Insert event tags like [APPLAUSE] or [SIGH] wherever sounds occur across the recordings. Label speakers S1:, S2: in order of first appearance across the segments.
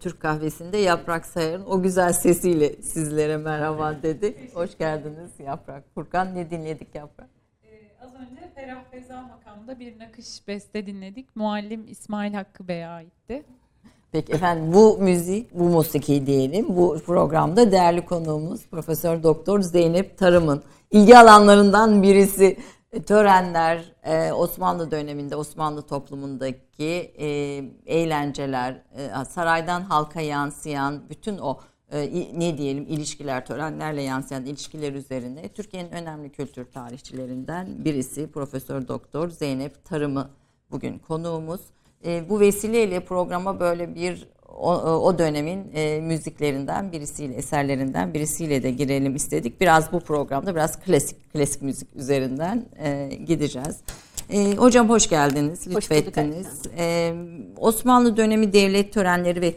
S1: Türk kahvesinde Yaprak Sayar'ın o güzel sesiyle sizlere merhaba dedi. Hoş geldiniz Yaprak. Furkan ne dinledik Yaprak?
S2: Ee, az önce Ferah Feza makamında bir nakış beste dinledik. Muallim İsmail Hakkı Bey'e aitti.
S1: Peki efendim bu müzik, bu musiki diyelim. Bu programda değerli konuğumuz Profesör Doktor Zeynep Tarım'ın ilgi alanlarından birisi törenler, e, Osmanlı döneminde Osmanlı toplumundaki e, eğlenceler, saraydan halka yansıyan bütün o ne diyelim ilişkiler, törenlerle yansıyan ilişkiler üzerine Türkiye'nin önemli kültür tarihçilerinden birisi Profesör Doktor Zeynep Tarım'ı bugün konuğumuz. Bu vesileyle programa böyle bir o, o dönemin e, müziklerinden birisiyle, eserlerinden birisiyle de girelim istedik. Biraz bu programda biraz klasik klasik müzik üzerinden e, gideceğiz. E, hocam hoş geldiniz, lütfettiniz. E, Osmanlı dönemi devlet törenleri ve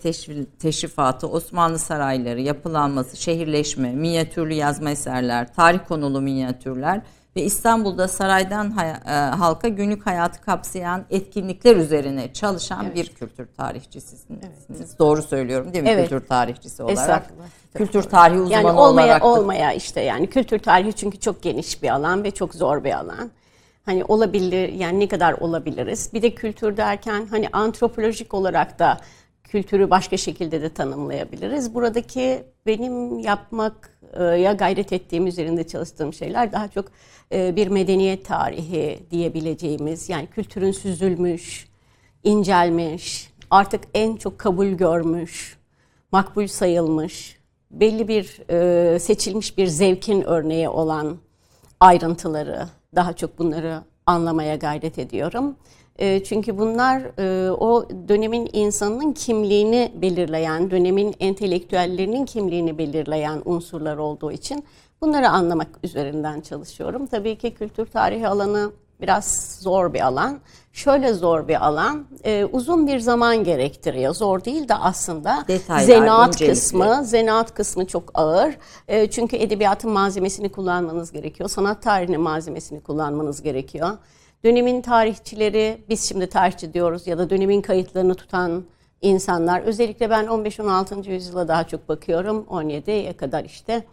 S1: teşrifatı, Osmanlı sarayları, yapılanması, şehirleşme, minyatürlü yazma eserler, tarih konulu minyatürler ve İstanbul'da saraydan e, halka günlük hayatı kapsayan etkinlikler üzerine çalışan evet. bir kültür tarihçisisiniz. Evet. Doğru söylüyorum değil mi evet. kültür tarihçisi olarak? Kültür tarihi uzmanı
S3: yani olmaya,
S1: olarak.
S3: Olmaya işte yani kültür tarihi çünkü çok geniş bir alan ve çok zor bir alan. Hani olabilir yani ne kadar olabiliriz? Bir de kültür derken hani antropolojik olarak da kültürü başka şekilde de tanımlayabiliriz. Buradaki benim yapmak ya gayret ettiğim üzerinde çalıştığım şeyler daha çok e, bir medeniyet tarihi diyebileceğimiz yani kültürün süzülmüş, incelmiş, artık en çok kabul görmüş, makbul sayılmış, belli bir e, seçilmiş bir zevkin örneği olan ayrıntıları daha çok bunları anlamaya gayret ediyorum. E, çünkü bunlar o dönemin insanının kimliğini belirleyen, dönemin entelektüellerinin kimliğini belirleyen unsurlar olduğu için Bunları anlamak üzerinden çalışıyorum. Tabii ki kültür tarihi alanı biraz zor bir alan. Şöyle zor bir alan, e, uzun bir zaman gerektiriyor. Zor değil de aslında Detaylar, zenaat incelikli. kısmı, zenaat kısmı çok ağır. E, çünkü edebiyatın malzemesini kullanmanız gerekiyor. Sanat tarihinin malzemesini kullanmanız gerekiyor. Dönemin tarihçileri, biz şimdi tarihçi diyoruz ya da dönemin kayıtlarını tutan insanlar, özellikle ben 15-16. yüzyıla daha çok bakıyorum, 17'ye kadar işte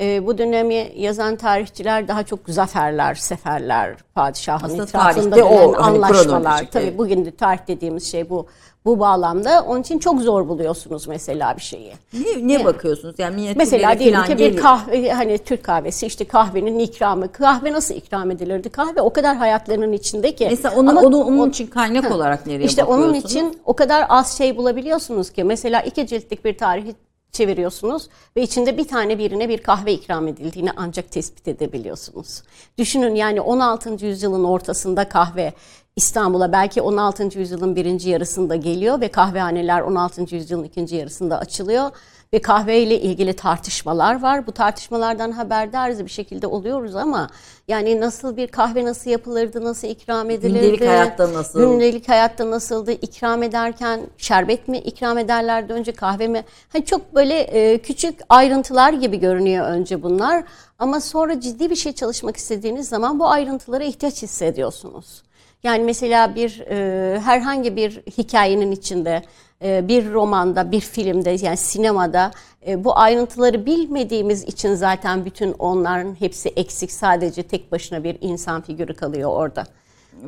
S3: E, bu dönemi yazan tarihçiler daha çok zaferler, seferler, padişahın
S1: Aslında
S3: etrafında
S1: tarihte o,
S3: dönen
S1: hani
S3: anlaşmalar. Tabii bugün de tarih dediğimiz şey bu. Bu bağlamda onun için çok zor buluyorsunuz mesela bir şeyi.
S1: Ne, ne bakıyorsunuz? Yani minyatürlere
S3: Mesela diyelim ki bir
S1: geliyor.
S3: kahve hani Türk kahvesi işte kahvenin ikramı. Kahve nasıl ikram edilirdi? Kahve o kadar hayatlarının içinde ki.
S1: Mesela onu,
S3: Ama
S1: onu onun için kaynak olarak nereye
S3: işte
S1: bakıyorsunuz?
S3: onun için o kadar az şey bulabiliyorsunuz ki. Mesela iki ciltlik bir tarihi çeviriyorsunuz ve içinde bir tane birine bir kahve ikram edildiğini ancak tespit edebiliyorsunuz. Düşünün yani 16. yüzyılın ortasında kahve İstanbul'a belki 16. yüzyılın birinci yarısında geliyor ve kahvehaneler 16. yüzyılın ikinci yarısında açılıyor ve kahveyle ilgili tartışmalar var. Bu tartışmalardan haberdarız bir şekilde oluyoruz ama yani nasıl bir kahve nasıl yapılırdı, nasıl ikram edilirdi?
S1: Gündelik hayatta nasıl?
S3: Gündelik hayatta nasıldı? İkram ederken şerbet mi ikram ederlerdi önce kahve mi? Hani çok böyle e, küçük ayrıntılar gibi görünüyor önce bunlar. Ama sonra ciddi bir şey çalışmak istediğiniz zaman bu ayrıntılara ihtiyaç hissediyorsunuz. Yani mesela bir e, herhangi bir hikayenin içinde, e, bir romanda, bir filmde yani sinemada e, bu ayrıntıları bilmediğimiz için zaten bütün onların hepsi eksik. Sadece tek başına bir insan figürü kalıyor orada.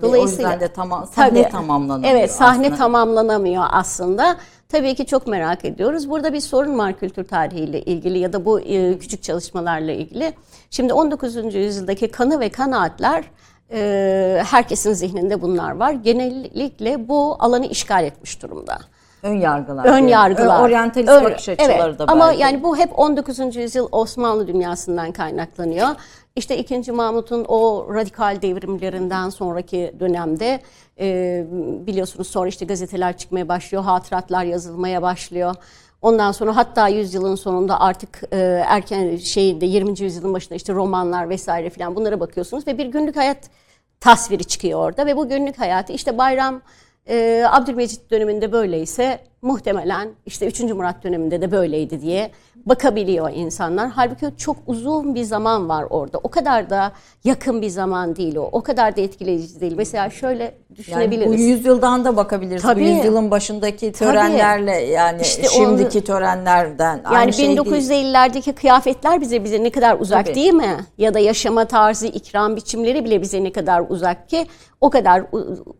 S1: Ve o yüzden de tamam, sahne
S3: Tabii.
S1: tamamlanamıyor
S3: Evet sahne
S1: aslında.
S3: tamamlanamıyor aslında. Tabii ki çok merak ediyoruz. Burada bir sorun var kültür tarihiyle ilgili ya da bu e, küçük çalışmalarla ilgili. Şimdi 19. yüzyıldaki kanı ve kanaatler herkesin zihninde bunlar var. Genellikle bu alanı işgal etmiş durumda.
S1: Ön yargılar.
S3: Ön
S1: diyelim.
S3: yargılar.
S1: Oryantalist
S3: Ön-
S1: bakış açıları
S3: evet.
S1: da
S3: Ama
S1: belki.
S3: yani bu hep 19. yüzyıl Osmanlı dünyasından kaynaklanıyor. İşte 2. Mahmut'un o radikal devrimlerinden sonraki dönemde e, biliyorsunuz sonra işte gazeteler çıkmaya başlıyor, hatıratlar yazılmaya başlıyor. Ondan sonra hatta yüzyılın sonunda artık e, erken şeyinde 20. yüzyılın başında işte romanlar vesaire filan bunlara bakıyorsunuz ve bir günlük hayat tasviri çıkıyor orada ve bu günlük hayatı işte bayram e, Abdülmecit döneminde böyleyse muhtemelen işte 3. Murat döneminde de böyleydi diye bakabiliyor insanlar. Halbuki çok uzun bir zaman var orada. O kadar da yakın bir zaman değil o. O kadar da etkileyici değil. Mesela şöyle
S1: yani bu
S3: düşünebiliriz.
S1: yüzyıldan da bakabiliriz.
S3: Tabii.
S1: Bu yüzyılın başındaki törenlerle yani
S3: İşte
S1: şimdiki törenlerden aynı
S3: Yani
S1: şey değil.
S3: 1950'lerdeki kıyafetler bize bize ne kadar uzak
S1: Tabii.
S3: değil mi? Ya da yaşama tarzı, ikram biçimleri bile bize ne kadar uzak ki o kadar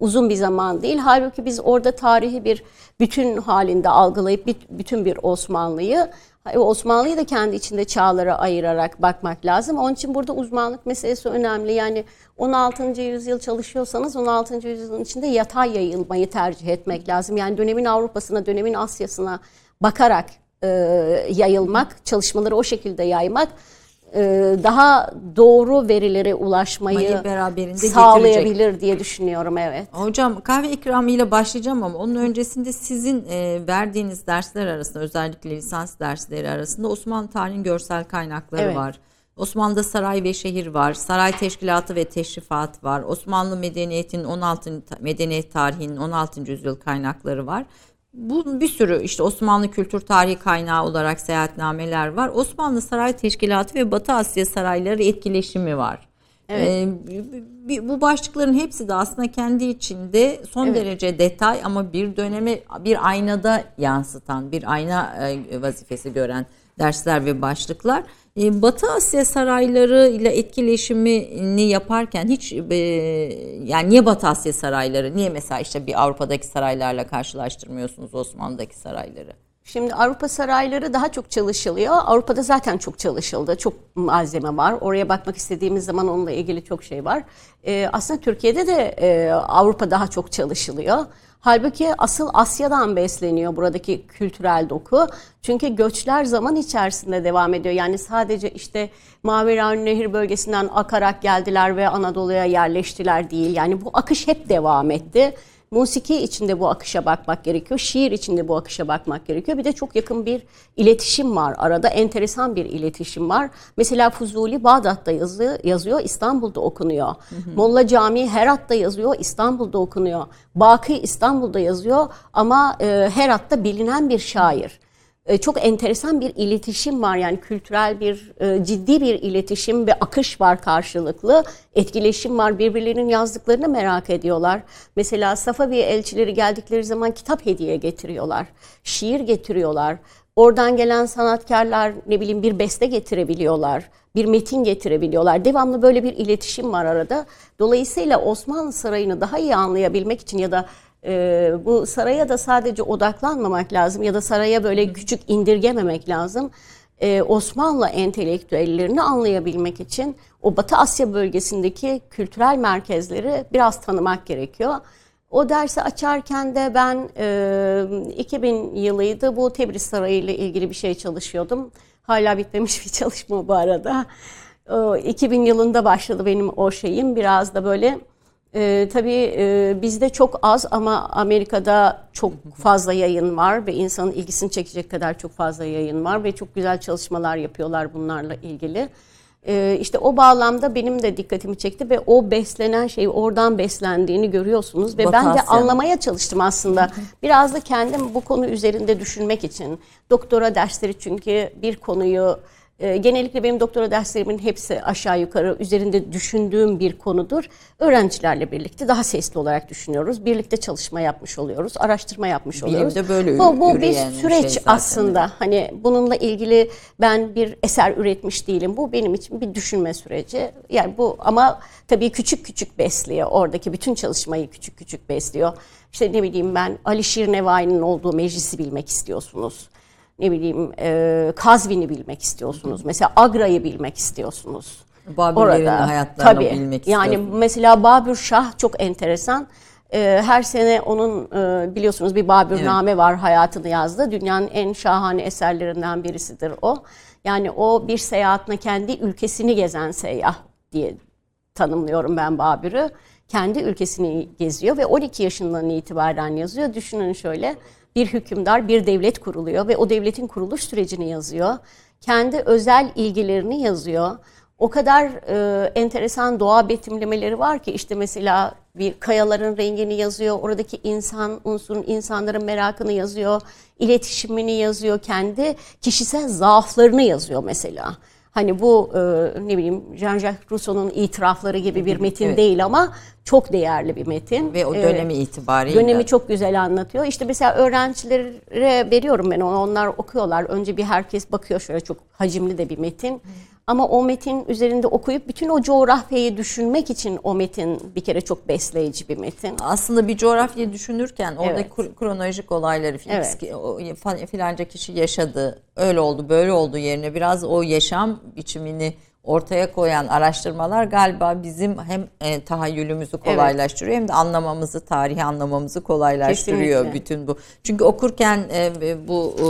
S3: uzun bir zaman değil. Halbuki biz orada tarihi bir bütün halinde algılayıp bütün bir Osmanlı'yı o Osmanlı'yı da kendi içinde çağlara ayırarak bakmak lazım. Onun için burada uzmanlık meselesi önemli. Yani 16. yüzyıl çalışıyorsanız 16. yüzyılın içinde yatay yayılmayı tercih etmek lazım. Yani dönemin Avrupa'sına, dönemin Asya'sına bakarak e, yayılmak, çalışmaları o şekilde yaymak e, daha doğru verilere ulaşmayı sağlayabilir diye düşünüyorum evet.
S1: Hocam kahve ikramıyla başlayacağım ama onun öncesinde sizin e, verdiğiniz dersler arasında özellikle lisans dersleri arasında Osmanlı tarihinin görsel kaynakları
S3: Evet.
S1: var. Osmanlı'da saray ve şehir var. Saray teşkilatı ve teşrifat var. Osmanlı medeniyetinin 16. ta- medeniyet tarihinin 16. yüzyıl kaynakları var. Bu bir sürü işte Osmanlı kültür tarihi kaynağı olarak seyahatnameler var. Osmanlı saray teşkilatı ve Batı Asya sarayları etkileşimi var. Ee, b- bu başlıkların hepsi de aslında kendi içinde son derece detay ama bir döneme bir aynada yansıtan, bir ayna e, vazifesi gören dersler ve başlıklar. Ee, Batı Asya sarayları ile etkileşimini yaparken hiç e, yani niye Batı Asya sarayları, niye mesela işte bir Avrupa'daki saraylarla karşılaştırmıyorsunuz Osmanlı'daki sarayları?
S3: Şimdi Avrupa sarayları daha çok çalışılıyor. Avrupa'da zaten çok çalışıldı. Çok malzeme var. Oraya bakmak istediğimiz zaman onunla ilgili çok şey var. Ee, aslında Türkiye'de de e, Avrupa daha çok çalışılıyor. Halbuki asıl Asya'dan besleniyor buradaki kültürel doku. Çünkü göçler zaman içerisinde devam ediyor. Yani sadece işte Maveraun Nehir bölgesinden akarak geldiler ve Anadolu'ya yerleştiler değil. Yani bu akış hep devam etti. Musiki içinde bu akışa bakmak gerekiyor. Şiir içinde bu akışa bakmak gerekiyor. Bir de çok yakın bir iletişim var. Arada enteresan bir iletişim var. Mesela Fuzuli Bağdat'ta yazıyor, yazıyor İstanbul'da okunuyor. Molla Camii Herat'ta yazıyor, İstanbul'da okunuyor. Baki İstanbul'da yazıyor ama e, Herat'ta bilinen bir şair. E, çok enteresan bir iletişim var yani kültürel bir e, ciddi bir iletişim ve akış var karşılıklı etkileşim var birbirlerinin yazdıklarını merak ediyorlar. Mesela Safavi elçileri geldikleri zaman kitap hediye getiriyorlar, şiir getiriyorlar. Oradan gelen sanatkarlar ne bileyim bir beste getirebiliyorlar, bir metin getirebiliyorlar. Devamlı böyle bir iletişim var arada. Dolayısıyla Osmanlı Sarayı'nı daha iyi anlayabilmek için ya da e, bu saraya da sadece odaklanmamak lazım ya da saraya böyle küçük indirgememek lazım. E, Osmanlı entelektüellerini anlayabilmek için o Batı Asya bölgesindeki kültürel merkezleri biraz tanımak gerekiyor. O dersi açarken de ben e, 2000 yılıydı bu Tebriz Sarayı ile ilgili bir şey çalışıyordum. Hala bitmemiş bir çalışma bu arada. O, 2000 yılında başladı benim o şeyim. Biraz da böyle e, tabii e, bizde çok az ama Amerika'da çok fazla yayın var ve insanın ilgisini çekecek kadar çok fazla yayın var ve çok güzel çalışmalar yapıyorlar bunlarla ilgili. Ee, işte o bağlamda benim de dikkatimi çekti ve o beslenen şey oradan beslendiğini görüyorsunuz ve
S1: Batı
S3: ben de anlamaya çalıştım aslında. Biraz da kendim bu konu üzerinde düşünmek için. Doktora dersleri çünkü bir konuyu e, genellikle benim doktora derslerimin hepsi aşağı yukarı üzerinde düşündüğüm bir konudur. Öğrencilerle birlikte daha sesli olarak düşünüyoruz. Birlikte çalışma yapmış oluyoruz, araştırma yapmış oluyoruz.
S1: de böyle
S3: bu, bu bir
S1: bir
S3: süreç
S1: şey
S3: aslında. Hani bununla ilgili ben bir eser üretmiş değilim. Bu benim için bir düşünme süreci. Yani bu ama tabii küçük küçük besliyor. Oradaki bütün çalışmayı küçük küçük besliyor. İşte ne bileyim ben Ali Şirnevai'nin olduğu meclisi bilmek istiyorsunuz. Ne bileyim e, Kazvin'i bilmek istiyorsunuz. Mesela Agra'yı bilmek istiyorsunuz.
S1: Babil'lerin de hayatlarını
S3: tabii,
S1: bilmek
S3: Yani
S1: istiyorsunuz.
S3: mesela Babür Şah çok enteresan. Ee, her sene onun e, biliyorsunuz bir Babürname var hayatını yazdı. Dünyanın en şahane eserlerinden birisidir o. Yani o bir seyahatine kendi ülkesini gezen seyyah diye tanımlıyorum ben Babür'ü. Kendi ülkesini geziyor ve 12 yaşından itibaren yazıyor. Düşünün şöyle bir hükümdar bir devlet kuruluyor ve o devletin kuruluş sürecini yazıyor. Kendi özel ilgilerini yazıyor. O kadar e, enteresan doğa betimlemeleri var ki işte mesela bir kayaların rengini yazıyor, oradaki insan unsurun insanların merakını yazıyor, iletişimini yazıyor, kendi kişisel zaaflarını yazıyor mesela. Hani bu e, ne bileyim Jean-Jacques Rousseau'nun itirafları gibi bir metin
S1: Evet.
S3: değil ama çok değerli bir metin.
S1: Ve o dönemi itibariyle.
S3: Dönemi çok güzel anlatıyor. İşte mesela öğrencilere veriyorum ben onu. Onlar okuyorlar. Önce bir herkes bakıyor şöyle çok hacimli de bir metin. Ama o metin üzerinde okuyup bütün o coğrafyayı düşünmek için o metin bir kere çok besleyici bir metin.
S1: aslında bir coğrafyayı düşünürken orada
S3: Evet.
S1: kro- kronolojik olayları
S3: Evet.
S1: Filanca kişi yaşadı öyle oldu böyle oldu yerine biraz o yaşam biçimini ortaya koyan araştırmalar galiba bizim hem e, tahayyülümüzü kolaylaştırıyor hem de anlamamızı tarihi anlamamızı kolaylaştırıyor
S3: Kesinlikle.
S1: bütün bu. Çünkü okurken e, bu e,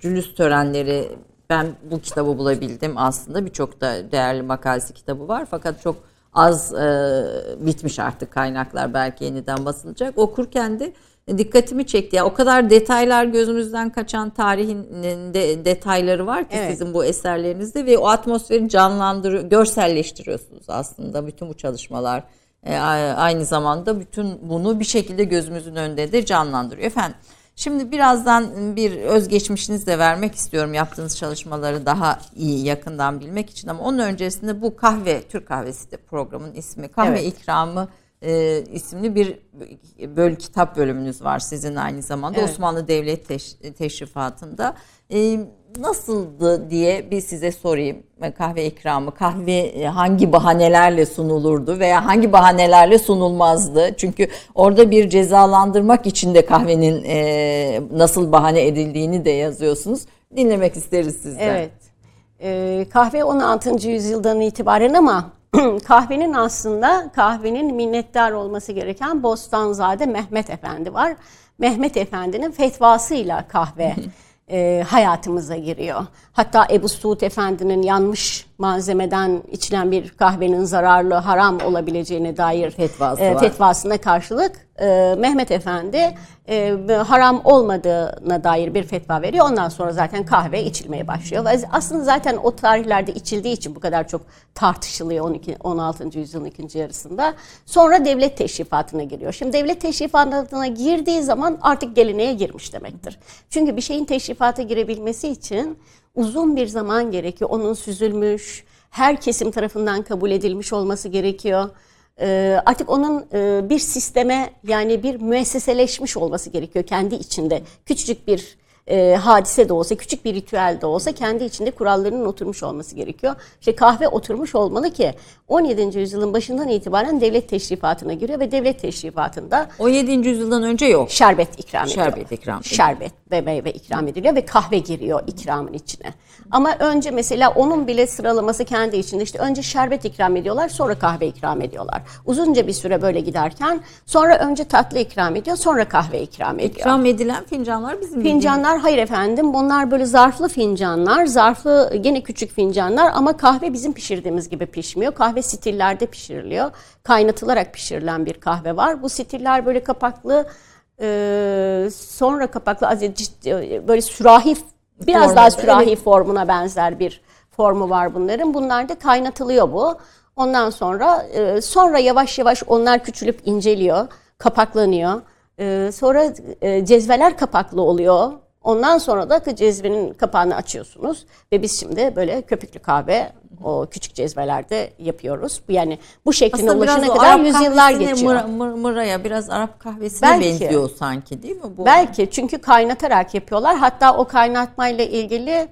S1: cülüs törenleri ben bu kitabı bulabildim aslında birçok da değerli makalesi kitabı var fakat çok az e, bitmiş artık kaynaklar belki yeniden basılacak. Okurken de dikkatimi çekti. Ya o kadar detaylar gözümüzden kaçan tarihin de, detayları var ki
S3: Evet.
S1: sizin bu eserlerinizde ve o atmosferi canlandırıyor, görselleştiriyorsunuz aslında bütün bu çalışmalar. E, aynı zamanda bütün bunu bir şekilde gözümüzün önünde de canlandırıyor. Efendim Şimdi birazdan bir özgeçmişinizi de vermek istiyorum yaptığınız çalışmaları daha iyi yakından bilmek için ama onun öncesinde bu kahve Türk kahvesi de programın ismi kahve
S3: Evet.
S1: ikramı e, isimli bir böl kitap bölümünüz var sizin aynı zamanda
S3: Evet.
S1: Osmanlı Devlet Teş- Teşrifatı'nda. E, nasıldı diye bir size sorayım kahve ikramı kahve e, hangi bahanelerle sunulurdu veya hangi bahanelerle sunulmazdı çünkü orada bir cezalandırmak için de kahvenin e, nasıl bahane edildiğini de yazıyorsunuz dinlemek isteriz sizden.
S3: Evet. Ee, kahve 16. yüzyıldan itibaren ama [CLEARS THROAT] kahvenin aslında kahvenin minnettar olması gereken Bostanzade Mehmet Efendi var. Mehmet Efendi'nin fetvasıyla kahve [LAUGHS] e, hayatımıza giriyor. Hatta Ebu Suud Efendi'nin yanmış malzemeden içilen bir kahvenin zararlı, haram olabileceğine dair
S1: Fetvası
S3: e, fetvasına karşılık e, Mehmet Efendi e, haram olmadığına dair bir fetva veriyor. Ondan sonra zaten kahve içilmeye başlıyor. Aslında zaten o tarihlerde içildiği için bu kadar çok tartışılıyor 12, 16. yüzyılın ikinci yarısında. Sonra devlet teşrifatına giriyor. Şimdi devlet teşrifatına girdiği zaman artık geleneğe girmiş demektir. Çünkü bir şeyin teşrifata girebilmesi için uzun bir zaman gerekiyor. Onun süzülmüş, her kesim tarafından kabul edilmiş olması gerekiyor. Ee, artık onun e, bir sisteme yani bir müesseseleşmiş olması gerekiyor kendi içinde. Küçücük bir e, hadise de olsa, küçük bir ritüel de olsa kendi içinde kurallarının oturmuş olması gerekiyor. İşte kahve oturmuş olmalı ki 17. yüzyılın başından itibaren devlet teşrifatına giriyor ve devlet teşrifatında
S1: 17. yüzyıldan önce yok.
S3: şerbet ikram ediyor.
S1: Şerbet ikram ediliyor.
S3: Şerbet ve meyve ikram ediliyor ve kahve giriyor ikramın içine. Ama önce mesela onun bile sıralaması kendi içinde işte önce şerbet ikram ediyorlar sonra kahve ikram ediyorlar. Uzunca bir süre böyle giderken sonra önce tatlı ikram ediyor sonra kahve ikram ediyor.
S1: İkram edilen fincanlar bizim bildiğimiz-
S3: Fincanlar hayır efendim bunlar böyle zarflı fincanlar, zarflı gene küçük fincanlar ama kahve bizim pişirdiğimiz gibi pişmiyor. Kahve stillerde pişiriliyor. Kaynatılarak pişirilen bir kahve var. Bu stiller böyle kapaklı e, sonra kapaklı ciddi- böyle sürahi biraz
S1: Formunda,
S3: daha sürahi
S1: evet.
S3: formuna benzer bir formu var bunların. Bunlar da kaynatılıyor bu. Ondan sonra e, sonra yavaş yavaş onlar küçülüp inceliyor, kapaklanıyor. E, sonra e, cezveler kapaklı oluyor. Ondan sonra da cezvenin kapağını açıyorsunuz ve biz şimdi böyle köpüklü kahve o küçük cezvelerde yapıyoruz. Yani bu şekline
S1: Aslında
S3: ulaşana kadar
S1: Arap
S3: yüzyıllar geçiyor.
S1: mıra- mır- mıraya biraz Arap kahvesine
S3: Belki.
S1: benziyor sanki değil mi bu?
S3: Belki çünkü kaynatarak yapıyorlar. Hatta o kaynatmayla ilgili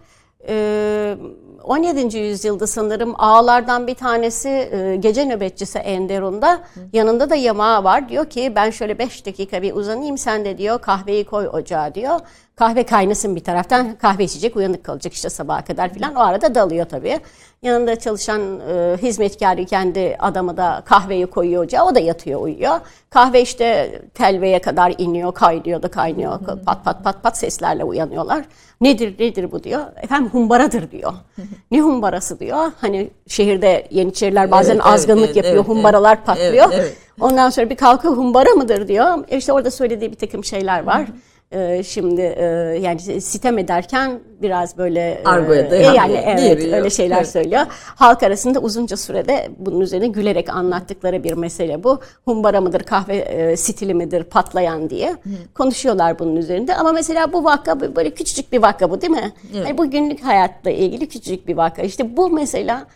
S3: e, 17. yüzyılda sanırım ağalardan bir tanesi e, gece nöbetçisi Enderun'da yanında da yamağı var. Diyor ki ben şöyle 5 dakika bir uzanayım sen de diyor kahveyi koy ocağa diyor. Kahve kaynasın bir taraftan kahve içecek uyanık kalacak işte sabaha kadar filan. O arada dalıyor tabii. Yanında çalışan e, hizmetkarı kendi adamı da kahveyi koyuyor ocağa. O da yatıyor uyuyor. Kahve işte telveye kadar iniyor, kaynıyor da kaynıyor. Pat pat pat pat seslerle uyanıyorlar. Nedir nedir bu diyor. Efendim humbaradır diyor. [LAUGHS] ne humbarası diyor. Hani şehirde Yeniçeriler bazen
S1: Evet,
S3: azgınlık
S1: evet,
S3: yapıyor.
S1: evet,
S3: humbaralar
S1: evet.
S3: patlıyor.
S1: Evet, evet.
S3: Ondan sonra bir kalkıyor humbara mıdır diyor. E İşte orada söylediği bir takım şeyler var. Ee, şimdi e, yani sitem ederken biraz böyle e,
S1: Argoya
S3: e,
S1: dayanıyor,
S3: yani evet
S1: giriyor.
S3: öyle şeyler
S1: Evet.
S3: söylüyor. Halk arasında uzunca sürede bunun üzerine gülerek anlattıkları bir mesele bu. Humbara mıdır, kahve e, stili midir patlayan diye konuşuyorlar bunun üzerinde. Ama mesela bu vaka böyle küçücük bir vaka bu değil mi?
S1: Evet.
S3: Yani bu günlük hayatla ilgili küçücük bir vaka. İşte bu mesela e,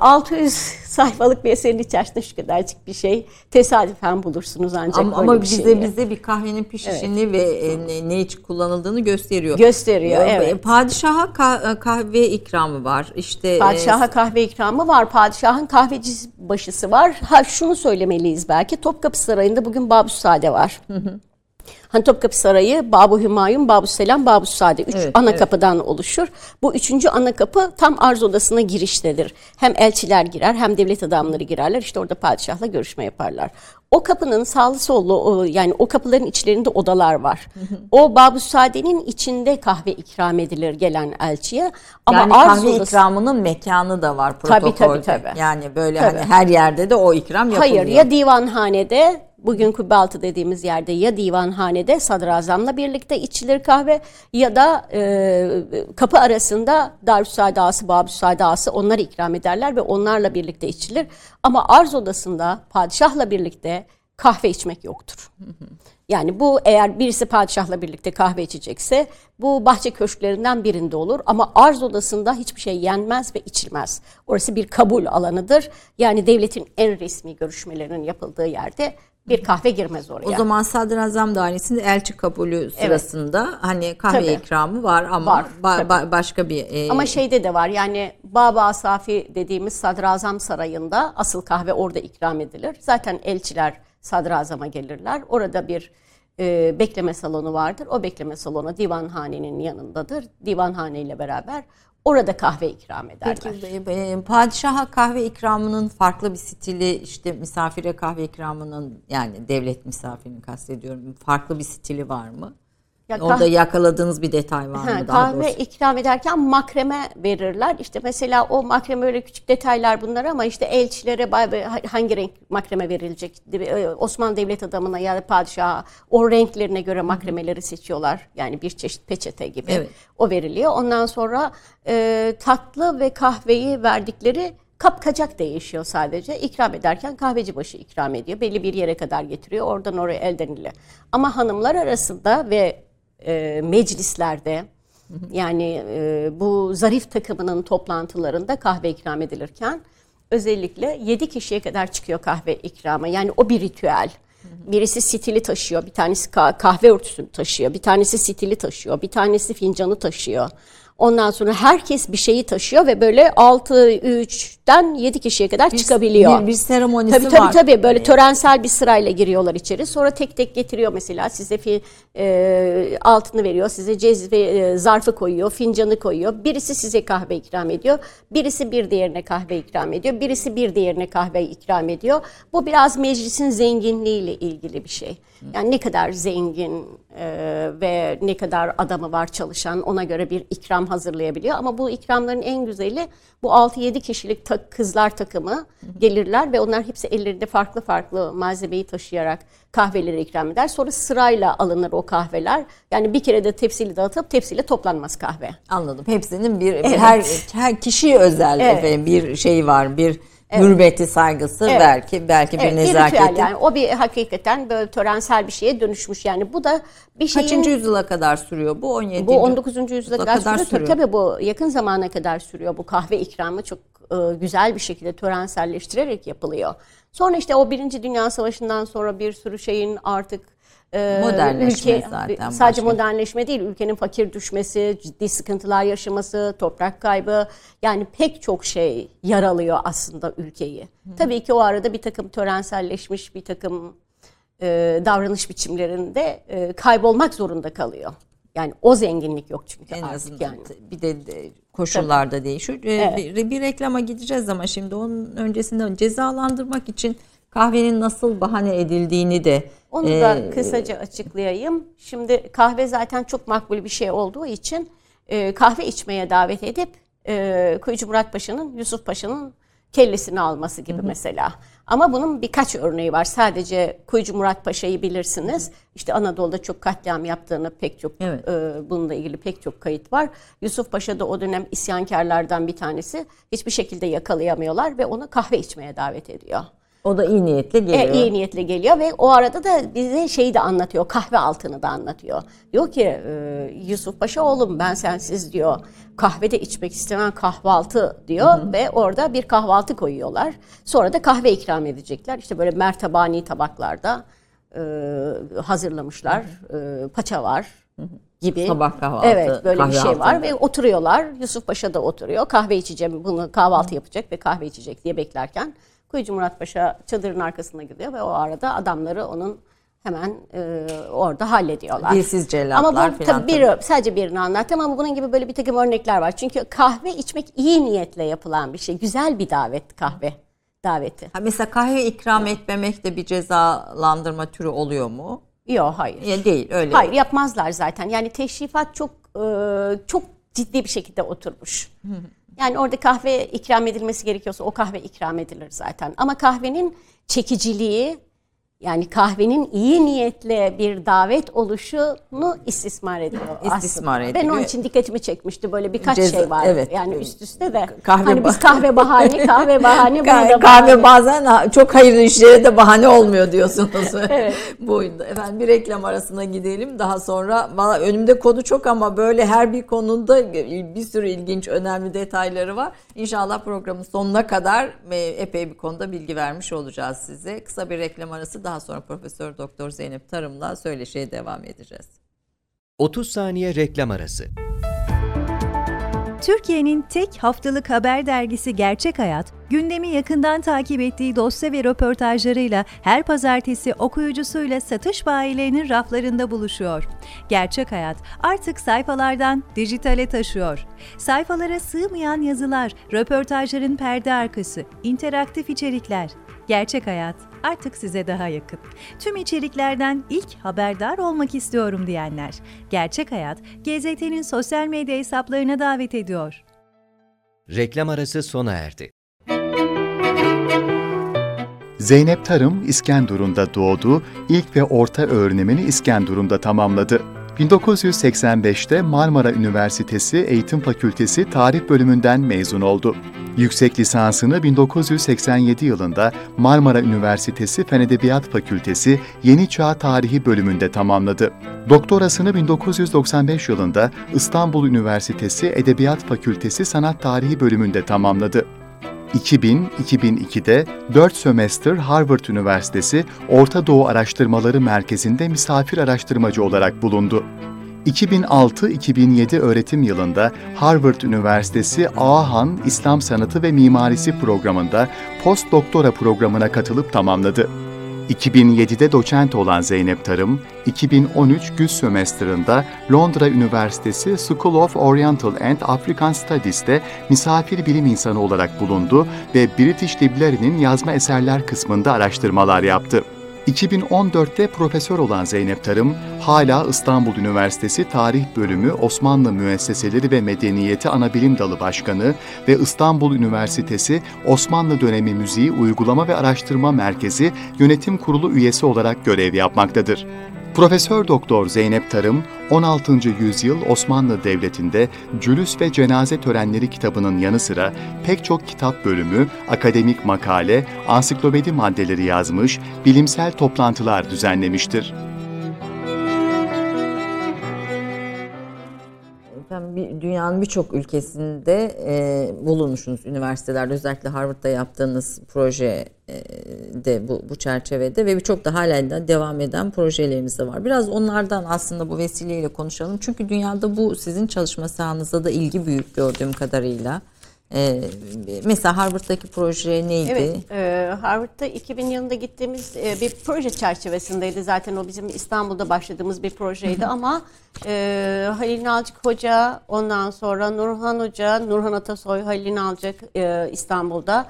S3: 600 sayfalık bir eserin içerisinde şu kadarcık bir şey tesadüfen bulursunuz ancak
S1: Ama, ama
S3: bir
S1: bize
S3: şeyi.
S1: bize bir kahvenin pişişini ve e, ne, ne için kullanıldığını gösteriyor.
S3: Gösteriyor,
S1: E,
S3: evet.
S1: Padişaha ka- kahve ikramı var. İşte e,
S3: Padişaha kahve ikramı var. Padişahın kahveci başısı var. Ha şunu söylemeliyiz belki. Topkapı Sarayı'nda bugün Babüssade var. Hani Topkapı Sarayı, Babu Hümayun, Babu Selam, Babu Sade. Üç
S1: Evet,
S3: ana
S1: evet.
S3: kapıdan oluşur. Bu üçüncü ana kapı tam arz odasına giriştedir. Hem elçiler girer hem devlet adamları girerler. İşte orada padişahla görüşme yaparlar. O kapının sağlı sollu yani o kapıların içlerinde odalar var. O Babu Sade'nin içinde kahve ikram edilir gelen elçiye. Ama
S1: yani
S3: arz
S1: kahve
S3: odası-
S1: ikramının mekanı da var
S3: Tabii,
S1: protokolde.
S3: tabii, tabii.
S1: Yani böyle
S3: Tabii.
S1: hani her yerde de o ikram yapılıyor.
S3: Hayır ya divanhanede bugün Kubbealtı dediğimiz yerde ya divanhanede sadrazamla birlikte içilir kahve ya da e, kapı arasında Babüssaade Ağası onları ikram ederler ve onlarla birlikte içilir. Ama arz odasında padişahla birlikte kahve içmek yoktur. Yani bu eğer birisi padişahla birlikte kahve içecekse bu bahçe köşklerinden birinde olur ama arz odasında hiçbir şey yenmez ve içilmez. Orası bir kabul alanıdır. Yani devletin en resmi görüşmelerinin yapıldığı yerde bir kahve girmez oraya.
S1: O zaman Sadrazam Dairesi'nde elçi kabulü sırasında hani kahve
S3: Tabii.
S1: ikramı var ama
S3: Var,
S1: ba- ba- başka bir e,
S3: Ama şeyde de var yani Baba Asafi dediğimiz Sadrazam Sarayı'nda asıl kahve orada ikram edilir. Zaten elçiler Sadrazam'a gelirler. Orada bir e, bekleme salonu vardır. O bekleme salonu divanhanenin yanındadır. Divanhane ile beraber orada kahve ikram ederler.
S1: Peki e, padişaha kahve ikramının farklı bir stili işte misafire kahve ikramının yani devlet misafirini kastediyorum farklı bir stili var mı?
S3: Ya
S1: Orada yakaladığınız bir detay var mı daha
S3: kahve
S1: doğrusu?
S3: ikram ederken makreme verirler. İşte mesela o makreme öyle küçük detaylar bunlar ama işte elçilere hangi renk makreme verilecek? e, Osmanlı devlet adamına ya da padişaha o renklerine göre makremeleri seçiyorlar. Yani bir çeşit peçete gibi.
S1: Evet.
S3: O veriliyor. Ondan sonra e, tatlı ve kahveyi verdikleri kap kacak değişiyor sadece. İkram ederken kahveci başı ikram ediyor. Belli bir yere kadar getiriyor. Oradan oraya elden ile. Ama hanımlar arasında ve e, meclislerde yani e, bu zarif takımının toplantılarında kahve ikram edilirken özellikle 7 kişiye kadar çıkıyor kahve ikramı. Yani o bir ritüel. Birisi stili taşıyor, bir tanesi kahve örtüsünü taşıyor, bir tanesi stili taşıyor, bir tanesi fincanı taşıyor. Ondan sonra herkes bir şeyi taşıyor ve böyle 6 3'ten 7 kişiye kadar
S1: bir,
S3: çıkabiliyor.
S1: Bir, bir seremonisi
S3: tabii, tabii,
S1: var.
S3: Tabii böyle törensel bir sırayla giriyorlar içeri. Sonra tek tek getiriyor mesela size fi, e, altını veriyor, size cezve e, zarfı koyuyor, fincanı koyuyor. Birisi size kahve ikram ediyor. Birisi bir diğerine kahve ikram ediyor. Birisi bir diğerine kahve ikram ediyor. Bu biraz meclisin zenginliğiyle ilgili bir şey. Yani ne kadar zengin e, ve ne kadar adamı var çalışan ona göre bir ikram hazırlayabiliyor. Ama bu ikramların en güzeli bu 6-7 kişilik ta- kızlar takımı gelirler ve onlar hepsi ellerinde farklı farklı malzemeyi taşıyarak kahveleri ikram eder. Sonra sırayla alınır o kahveler. Yani bir kere de tepsiyle dağıtıp tepsiyle toplanmaz kahve.
S1: Anladım. Hepsinin bir
S3: Evet.
S1: her her kişiye özel
S3: Evet.
S1: efendim bir şey var. Bir hürmeti, saygısı
S3: Evet.
S1: belki belki bir
S3: Evet, bir ritüel yani. O bir hakikaten böyle törensel bir şeye dönüşmüş yani. Bu da bir şeyin...
S1: Kaçıncı yüzyıla kadar sürüyor bu? 17.
S3: Bu 19. yüzyıla kadar,
S1: kadar
S3: sürüyor. Tabii, tabii bu yakın zamana kadar sürüyor. Bu kahve ikramı çok e, güzel bir şekilde törenselleştirerek yapılıyor. Sonra işte o Birinci Dünya Savaşı'ndan sonra bir sürü şeyin artık e,
S1: Modernleşme zaten
S3: Sadece
S1: başka.
S3: modernleşme değil, ülkenin fakir düşmesi, ciddi sıkıntılar yaşaması, toprak kaybı yani pek çok şey yaralıyor aslında ülkeyi. Tabii ki o arada bir takım törenselleşmiş bir takım e, davranış biçimlerinde e, kaybolmak zorunda kalıyor. Yani o zenginlik yok çünkü
S1: en
S3: artık
S1: azından
S3: yani.
S1: bir de de koşullarda değişiyor. Ee, Bir, bir reklama gideceğiz ama şimdi onun öncesinde cezalandırmak için kahvenin nasıl bahane edildiğini de
S3: Onu da kısaca açıklayayım. Şimdi kahve zaten çok makbul bir şey olduğu için e, kahve içmeye davet edip e, Kuyucu Murat Paşa'nın, Yusuf Paşa'nın kellesini alması gibi mesela. Ama bunun birkaç örneği var. Sadece Kuyucu Murat Paşa'yı bilirsiniz. İşte Anadolu'da çok katliam yaptığını pek çok
S1: Evet.
S3: e, bununla ilgili pek çok kayıt var. Yusuf Paşa da o dönem isyankarlardan bir tanesi. Hiçbir şekilde yakalayamıyorlar ve onu kahve içmeye davet ediyor.
S1: O da iyi niyetle geliyor.
S3: E, iyi niyetle geliyor ve o arada da bize şeyi de anlatıyor. Kahve altını da anlatıyor. Diyor ki e, Yusuf Paşa oğlum ben sensiz diyor. Kahve de içmek istemem kahvaltı diyor ve orada bir kahvaltı koyuyorlar. Sonra da kahve ikram edecekler. İşte böyle mertabani tabaklarda e, hazırlamışlar. E, paça var gibi.
S1: Sabah kahvaltı,
S3: Evet böyle bir
S1: kahve
S3: şey var
S1: altı.
S3: ve oturuyorlar. Yusuf Paşa da oturuyor. Kahve içeceğim, bunu kahvaltı yapacak ve kahve içecek diye beklerken Kuyucu Murat Paşa çadırın arkasına gidiyor ve o arada adamları onun hemen e, orada hallediyorlar.
S1: Dilsiz cellatlar
S3: Ama bu tabii bir, sadece birini anlattım ama bunun gibi böyle bir takım örnekler var. Çünkü kahve içmek iyi niyetle yapılan bir şey. Güzel bir davet kahve daveti.
S1: Ha, mesela kahve ikram etmemek de bir cezalandırma türü oluyor mu?
S3: Yok hayır.
S1: Ya değil öyle.
S3: Hayır yapmazlar zaten. Yani teşrifat çok e, çok ciddi bir şekilde oturmuş. Yani orada kahve ikram edilmesi gerekiyorsa o kahve ikram edilir zaten. Ama kahvenin çekiciliği yani kahvenin iyi niyetle bir davet oluşunu istismar ediyor
S1: İstismar
S3: aslında. Ben
S1: ediliyor.
S3: onun için dikkatimi çekmişti böyle birkaç
S1: Ceza-
S3: şey var.
S1: evet.
S3: Yani üst üste de.
S1: Kahve
S3: hani biz kahve bahane, [LAUGHS] kahve bahane,
S1: Kahve,
S3: bahane.
S1: kahve bazen çok hayırlı işlere de bahane olmuyor diyorsunuz. [LAUGHS] Buydu. Efendim bir reklam arasına gidelim. Daha sonra valla önümde konu çok ama böyle her bir konunda bir sürü ilginç önemli detayları var. İnşallah programın sonuna kadar e, epey bir konuda bilgi vermiş olacağız size. Kısa bir reklam arası daha sonra Profesör Doktor Zeynep Tarım'la söyleşiye devam edeceğiz.
S4: 30 saniye reklam arası.
S5: Türkiye'nin tek haftalık haber dergisi Gerçek Hayat, gündemi yakından takip ettiği dosya ve röportajlarıyla her pazartesi okuyucusuyla satış bayilerinin raflarında buluşuyor. Gerçek Hayat artık sayfalardan dijitale taşıyor. Sayfalara sığmayan yazılar, röportajların perde arkası, interaktif içerikler. Gerçek Hayat artık size daha yakın. Tüm içeriklerden ilk haberdar olmak istiyorum diyenler. Gerçek Hayat, GZT'nin sosyal medya hesaplarına davet ediyor.
S4: Reklam arası sona erdi.
S6: Zeynep Tarım İskenderun'da doğdu, ilk ve orta öğrenimini İskenderun'da tamamladı. 1985'te Marmara Üniversitesi Eğitim Fakültesi Tarih Bölümünden mezun oldu. Yüksek lisansını 1987 yılında Marmara Üniversitesi Fen Edebiyat Fakültesi Yeni Çağ Tarihi bölümünde tamamladı. Doktorasını 1995 yılında İstanbul Üniversitesi Edebiyat Fakültesi Sanat Tarihi bölümünde tamamladı. 2000-2002'de 4 sömestr Harvard Üniversitesi Orta Doğu Araştırmaları Merkezi'nde misafir araştırmacı olarak bulundu. 2006-2007 öğretim yılında Harvard Üniversitesi Ağahan İslam Sanatı ve Mimarisi programında postdoktora programına katılıp tamamladı. 2007'de doçent olan Zeynep Tarım, 2013 güz sömestrında Londra Üniversitesi School of Oriental and African Studies'te misafir bilim insanı olarak bulundu ve British Library'nin yazma eserler kısmında araştırmalar yaptı. 2014'te profesör olan Zeynep Tarım, hala İstanbul Üniversitesi Tarih Bölümü Osmanlı Müesseseleri ve Medeniyeti Anabilim Dalı Başkanı ve İstanbul Üniversitesi Osmanlı Dönemi Müziği Uygulama ve Araştırma Merkezi Yönetim Kurulu üyesi olarak görev yapmaktadır. Profesör Doktor Zeynep Tarım, 16. yüzyıl Osmanlı Devleti'nde Cülüs ve Cenaze Törenleri kitabının yanı sıra pek çok kitap bölümü, akademik makale, ansiklopedi maddeleri yazmış, bilimsel toplantılar düzenlemiştir.
S1: Dünyanın birçok ülkesinde e, bulunmuşsunuz üniversitelerde özellikle Harvard'da yaptığınız proje e, bu, bu çerçevede ve birçok da halen de devam eden projeleriniz de var. Biraz onlardan aslında bu vesileyle konuşalım. Çünkü dünyada bu sizin çalışma sahanızda da ilgi büyük gördüğüm kadarıyla. E, mesela Harvard'daki proje neydi?
S3: Evet, e, Harvard'da 2000 yılında gittiğimiz e, bir proje çerçevesindeydi. Zaten o bizim İstanbul'da başladığımız bir projeydi ama e, Halil Nalcık Hoca, ondan sonra Nurhan Hoca, Nurhan Atasoy, Halil Nalcık e, İstanbul'da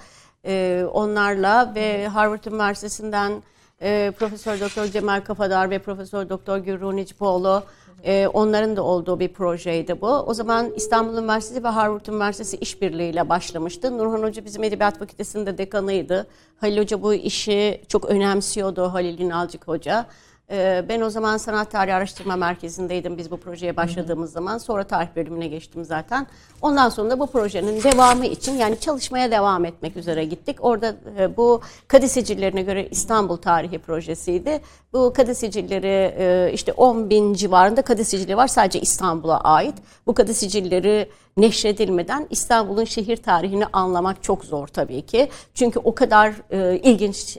S3: e, onlarla ve Harvard Üniversitesi'nden e, Profesör Doktor Cemal Kafadar ve Profesör Doktor Gürru Necipoğlu e, onların da olduğu bir projeydi bu. O zaman İstanbul Üniversitesi ve Harvard Üniversitesi işbirliğiyle başlamıştı. Nurhan Hoca bizim Edebiyat Fakültesi'nde dekanıydı. Halil Hoca bu işi çok önemsiyordu Halil Ünalcık Hoca. E, ben o zaman Sanat Tarihi Araştırma Merkezi'ndeydim biz bu projeye başladığımız zaman. Sonra tarih bölümüne geçtim zaten. Ondan sonra da bu projenin devamı için yani çalışmaya devam etmek üzere gittik. Orada e, bu kadı sicillerine göre İstanbul Tarihi projesiydi. Bu kadı sicilleri e, işte 10 bin civarında kadı sicili var sadece İstanbul'a ait. Bu kadı sicilleri neşredilmeden İstanbul'un şehir tarihini anlamak çok zor tabii ki. Çünkü o kadar e, ilginç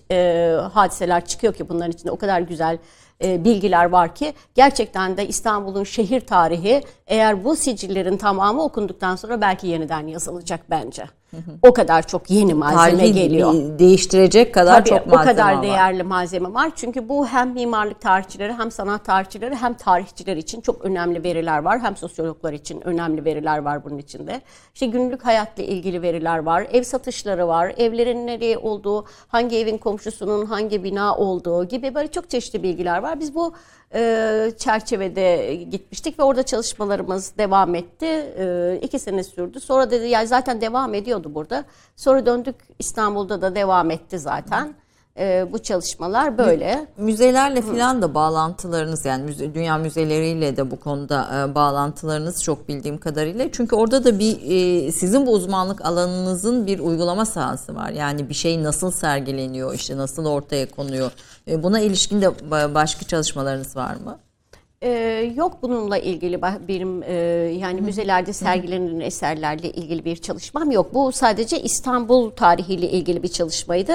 S3: hadiseler çıkıyor ki bunların içinde o kadar güzel e, bilgiler var ki gerçekten de İstanbul'un şehir tarihi eğer bu sicillerin tamamı okunduktan sonra belki yeniden yazılacak bence. O kadar çok yeni malzeme
S1: Tarihi
S3: geliyor.
S1: de- değiştirecek kadar
S3: Tabii
S1: çok
S3: o
S1: malzeme
S3: kadar
S1: var.
S3: değerli malzeme var. Çünkü bu hem mimarlık tarihçileri hem sanat tarihçileri hem tarihçiler için çok önemli veriler var. Hem sosyologlar için önemli veriler var bunun içinde. İşte günlük hayatla ilgili veriler var. Ev satışları var. Evlerin nereye olduğu, hangi evin komşusunun hangi bina olduğu gibi böyle çok çeşitli bilgiler var. Biz bu e, çerçevede gitmiştik ve orada çalışmalarımız devam etti. E, iki sene sürdü. Sonra dedi yani zaten devam ediyordu burada. Sonra döndük İstanbul'da da devam etti zaten. E, bu çalışmalar böyle.
S1: Müzelerle filan da bağlantılarınız yani müze, dünya müzeleriyle de bu konuda e, bağlantılarınız çok bildiğim kadarıyla. Çünkü orada da bir e, sizin bu uzmanlık alanınızın bir uygulama sahası var. Yani bir şey nasıl sergileniyor, işte nasıl ortaya konuyor. E, buna ilişkin de ba- başka çalışmalarınız var mı?
S3: Ee, yok bununla ilgili benim e, yani müzelerde sergilenen eserlerle ilgili bir çalışmam yok. Bu sadece İstanbul tarihiyle ilgili bir çalışmaydı.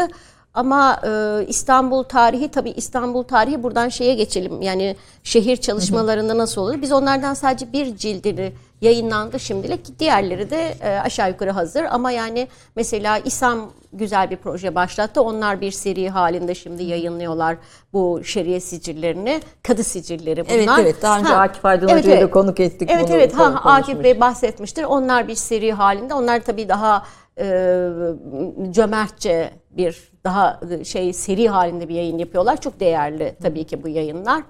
S3: Ama e, İstanbul tarihi tabii İstanbul tarihi buradan şeye geçelim. Yani şehir çalışmalarında nasıl olur? Biz onlardan sadece bir cildini yayınlandı şimdilik. Diğerleri de e, aşağı yukarı hazır. Ama yani mesela İSAM güzel bir proje başlattı. Onlar bir seri halinde şimdi yayınlıyorlar bu şeriye sicillerini. Kadı sicilleri bunlar.
S1: Evet evet daha önce
S3: Ha,
S1: Akif Aydın
S3: evet,
S1: Hoca'yı da
S3: evet.
S1: konuk ettik.
S3: Evet
S1: bunu
S3: evet ha. Akif Bey bahsetmiştir. Onlar bir seri halinde. Onlar tabii daha e, cömertçe bir daha şey seri halinde bir yayın yapıyorlar. Çok değerli tabii ki bu yayınlar.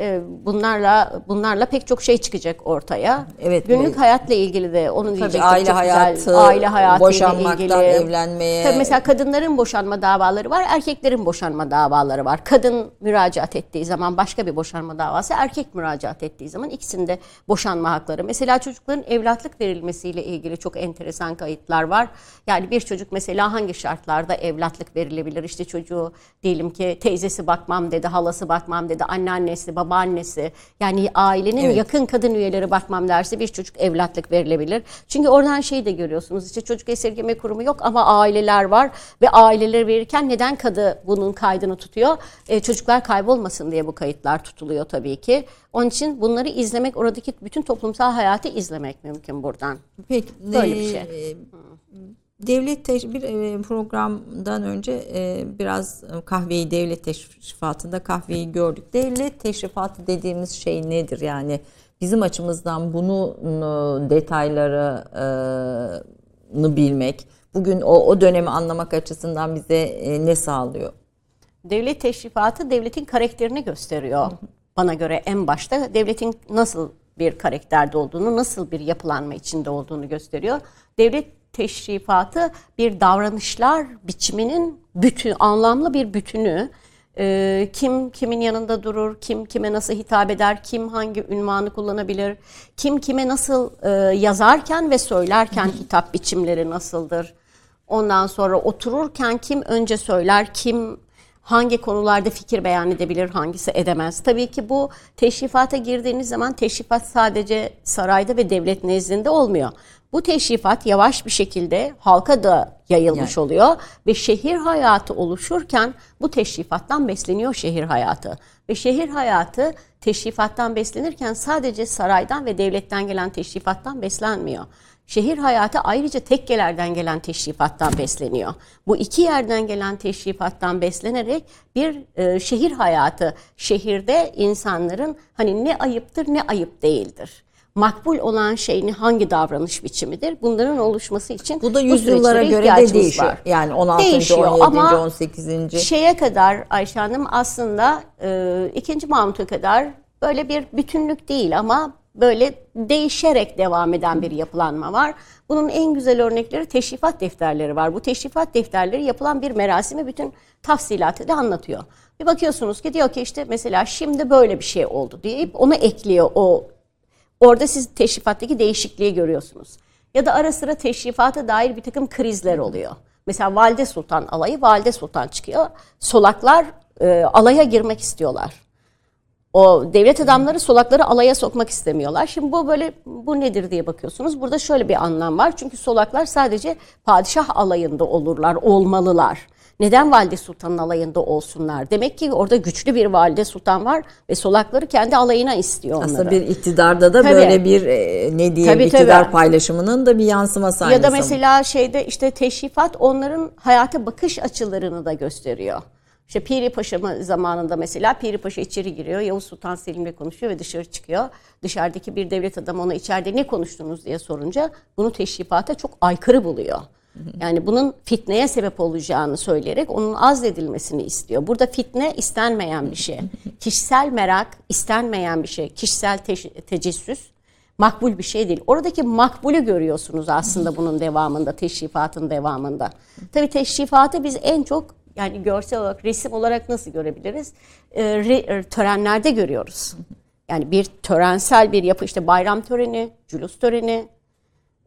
S3: E, bunlarla bunlarla pek çok şey çıkacak ortaya.
S1: Evet,
S3: Günlük
S1: evet.
S3: hayatla ilgili de onu
S1: Tabii
S3: diyecektim.
S1: aile
S3: çok
S1: hayatı,
S3: güzel. aile hayatıyla
S1: boşanmaktan
S3: ilgili.
S1: evlenmeye.
S3: Tabii mesela kadınların boşanma davaları var, erkeklerin boşanma davaları var. Kadın müracaat ettiği zaman başka bir boşanma davası, erkek müracaat ettiği zaman ikisinde boşanma hakları. Mesela çocukların evlatlık verilmesiyle ilgili çok enteresan kayıtlar var. Yani bir çocuk mesela hangi şartlarda evlatlık verilebilir? İşte çocuğu diyelim ki teyzesi bakmam dedi, halası bakmam dedi, anneannesi, babası babaannesi yani ailenin
S1: Evet.
S3: yakın kadın üyeleri bakmam derse bir çocuk evlatlık verilebilir. Çünkü oradan şeyi de görüyorsunuz işte çocuk esirgeme kurumu yok ama aileler var ve aileleri verirken neden kadı bunun kaydını tutuyor? E, çocuklar kaybolmasın diye bu kayıtlar tutuluyor tabii ki. Onun için bunları izlemek oradaki bütün toplumsal hayatı izlemek mümkün buradan.
S1: Peki
S3: Böyle bir
S1: e,
S3: şey.
S1: E, Devlet teş- bir e, programdan önce e, biraz kahveyi devlet teşrifatında kahveyi gördük. Devlet teşrifatı dediğimiz şey nedir? Yani bizim açımızdan bunun e, detaylarını bilmek, bugün o, o dönemi anlamak açısından bize e, ne sağlıyor?
S3: Devlet teşrifatı devletin karakterini gösteriyor. Bana göre en başta devletin nasıl bir karakterde olduğunu, nasıl bir yapılanma içinde olduğunu gösteriyor. Devlet teşrifatı bir davranışlar biçiminin bütün anlamlı bir bütünü. Ee, kim kimin yanında durur, kim kime nasıl hitap eder, kim hangi ünvanı kullanabilir, kim kime nasıl e, yazarken ve söylerken [LAUGHS] hitap biçimleri nasıldır. Ondan sonra otururken kim önce söyler, kim hangi konularda fikir beyan edebilir, hangisi edemez. Tabii ki bu teşrifata girdiğiniz zaman teşrifat sadece sarayda ve devlet nezdinde olmuyor. Bu teşrifat yavaş bir şekilde halka da yayılmış
S1: Yani.
S3: oluyor ve şehir hayatı oluşurken bu teşrifattan besleniyor şehir hayatı. Ve şehir hayatı teşrifattan beslenirken sadece saraydan ve devletten gelen teşrifattan beslenmiyor. Şehir hayatı ayrıca tekkelerden gelen teşrifattan besleniyor. Bu iki yerden gelen teşrifattan beslenerek bir e, şehir hayatı, şehirde insanların hani ne ayıptır ne ayıp değildir. Makbul olan şey ne, hangi davranış biçimidir? Bunların oluşması için
S1: Bu da
S3: bu
S1: yüzyıllara
S3: süreçlere
S1: göre de değişiyor.
S3: var.
S1: Yani 16.
S3: Değişiyor
S1: 17.
S3: ama
S1: 18.
S3: Şeye kadar Ayşe Hanım aslında e, ikinci Mahmut'a kadar böyle bir bütünlük değil ama böyle değişerek devam eden bir yapılanma var. Bunun en güzel örnekleri teşrifat defterleri var. Bu teşrifat defterleri yapılan bir merasimi bütün tafsilatı da anlatıyor. Bir bakıyorsunuz ki diyor ki işte mesela şimdi böyle bir şey oldu deyip onu ekliyor o Orada siz teşrifattaki değişikliği görüyorsunuz. Ya da ara sıra teşrifata dair bir takım krizler oluyor. Mesela Valide Sultan alayı Valide Sultan çıkıyor. Solaklar e, alaya girmek istiyorlar. O devlet adamları solakları alaya sokmak istemiyorlar. Şimdi bu böyle bu nedir diye bakıyorsunuz. Burada şöyle bir anlam var. Çünkü solaklar sadece padişah alayında olurlar, olmalılar. Neden valide sultanın alayında olsunlar? Demek ki orada güçlü bir valide sultan var ve solakları kendi alayına istiyor onları.
S1: Aslında bir iktidarda da
S3: Tabii.
S1: böyle bir e, ne diyeyim
S3: Tabii,
S1: iktidar
S3: tabii.
S1: paylaşımının da bir yansıması aynı
S3: Ya da mesela şeyde işte teşrifat onların hayata bakış açılarını da gösteriyor. İşte Piri Paşa zamanında mesela Piri Paşa içeri giriyor. Yavuz Sultan Selim'le konuşuyor ve dışarı çıkıyor. Dışarıdaki bir devlet adamı ona içeride ne konuştunuz diye sorunca bunu teşrifata çok aykırı buluyor. Yani bunun fitneye sebep olacağını söyleyerek onun azledilmesini istiyor. Burada fitne istenmeyen bir şey. Kişisel merak istenmeyen bir şey. Kişisel teş- tecessüs makbul bir şey değil. Oradaki makbulü görüyorsunuz aslında bunun devamında, teşrifatın devamında. Tabii teşrifatı biz en çok yani görsel olarak, resim olarak nasıl görebiliriz? Ee, re- törenlerde görüyoruz. Yani bir törensel bir yapı işte bayram töreni, cülus töreni,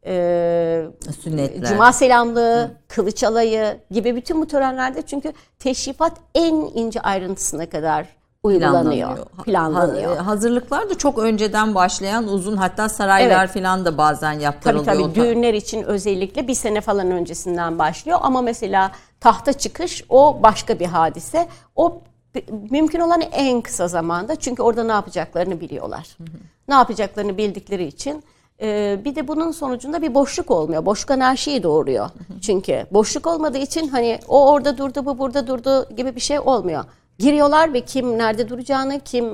S3: e,
S1: sünnetler.
S3: Cuma selamlığı, kılıç alayı gibi bütün bu törenlerde çünkü teşrifat en ince ayrıntısına kadar uygulanıyor, planlanıyor.
S1: ha- hazırlıklar da çok önceden başlayan uzun hatta saraylar
S3: Evet.
S1: falan da bazen
S3: Tabii
S1: yaptırılıyor.
S3: tabii düğünler için özellikle bir sene falan öncesinden başlıyor ama mesela tahta çıkış o başka bir hadise. O mümkün olan en kısa zamanda çünkü orada ne yapacaklarını biliyorlar. Ne yapacaklarını bildikleri için e, bir de bunun sonucunda bir boşluk olmuyor. Boşluk anarşiyi doğuruyor. Çünkü boşluk olmadığı için hani o orada durdu bu burada durdu gibi bir şey olmuyor. Giriyorlar ve kim nerede duracağını, kim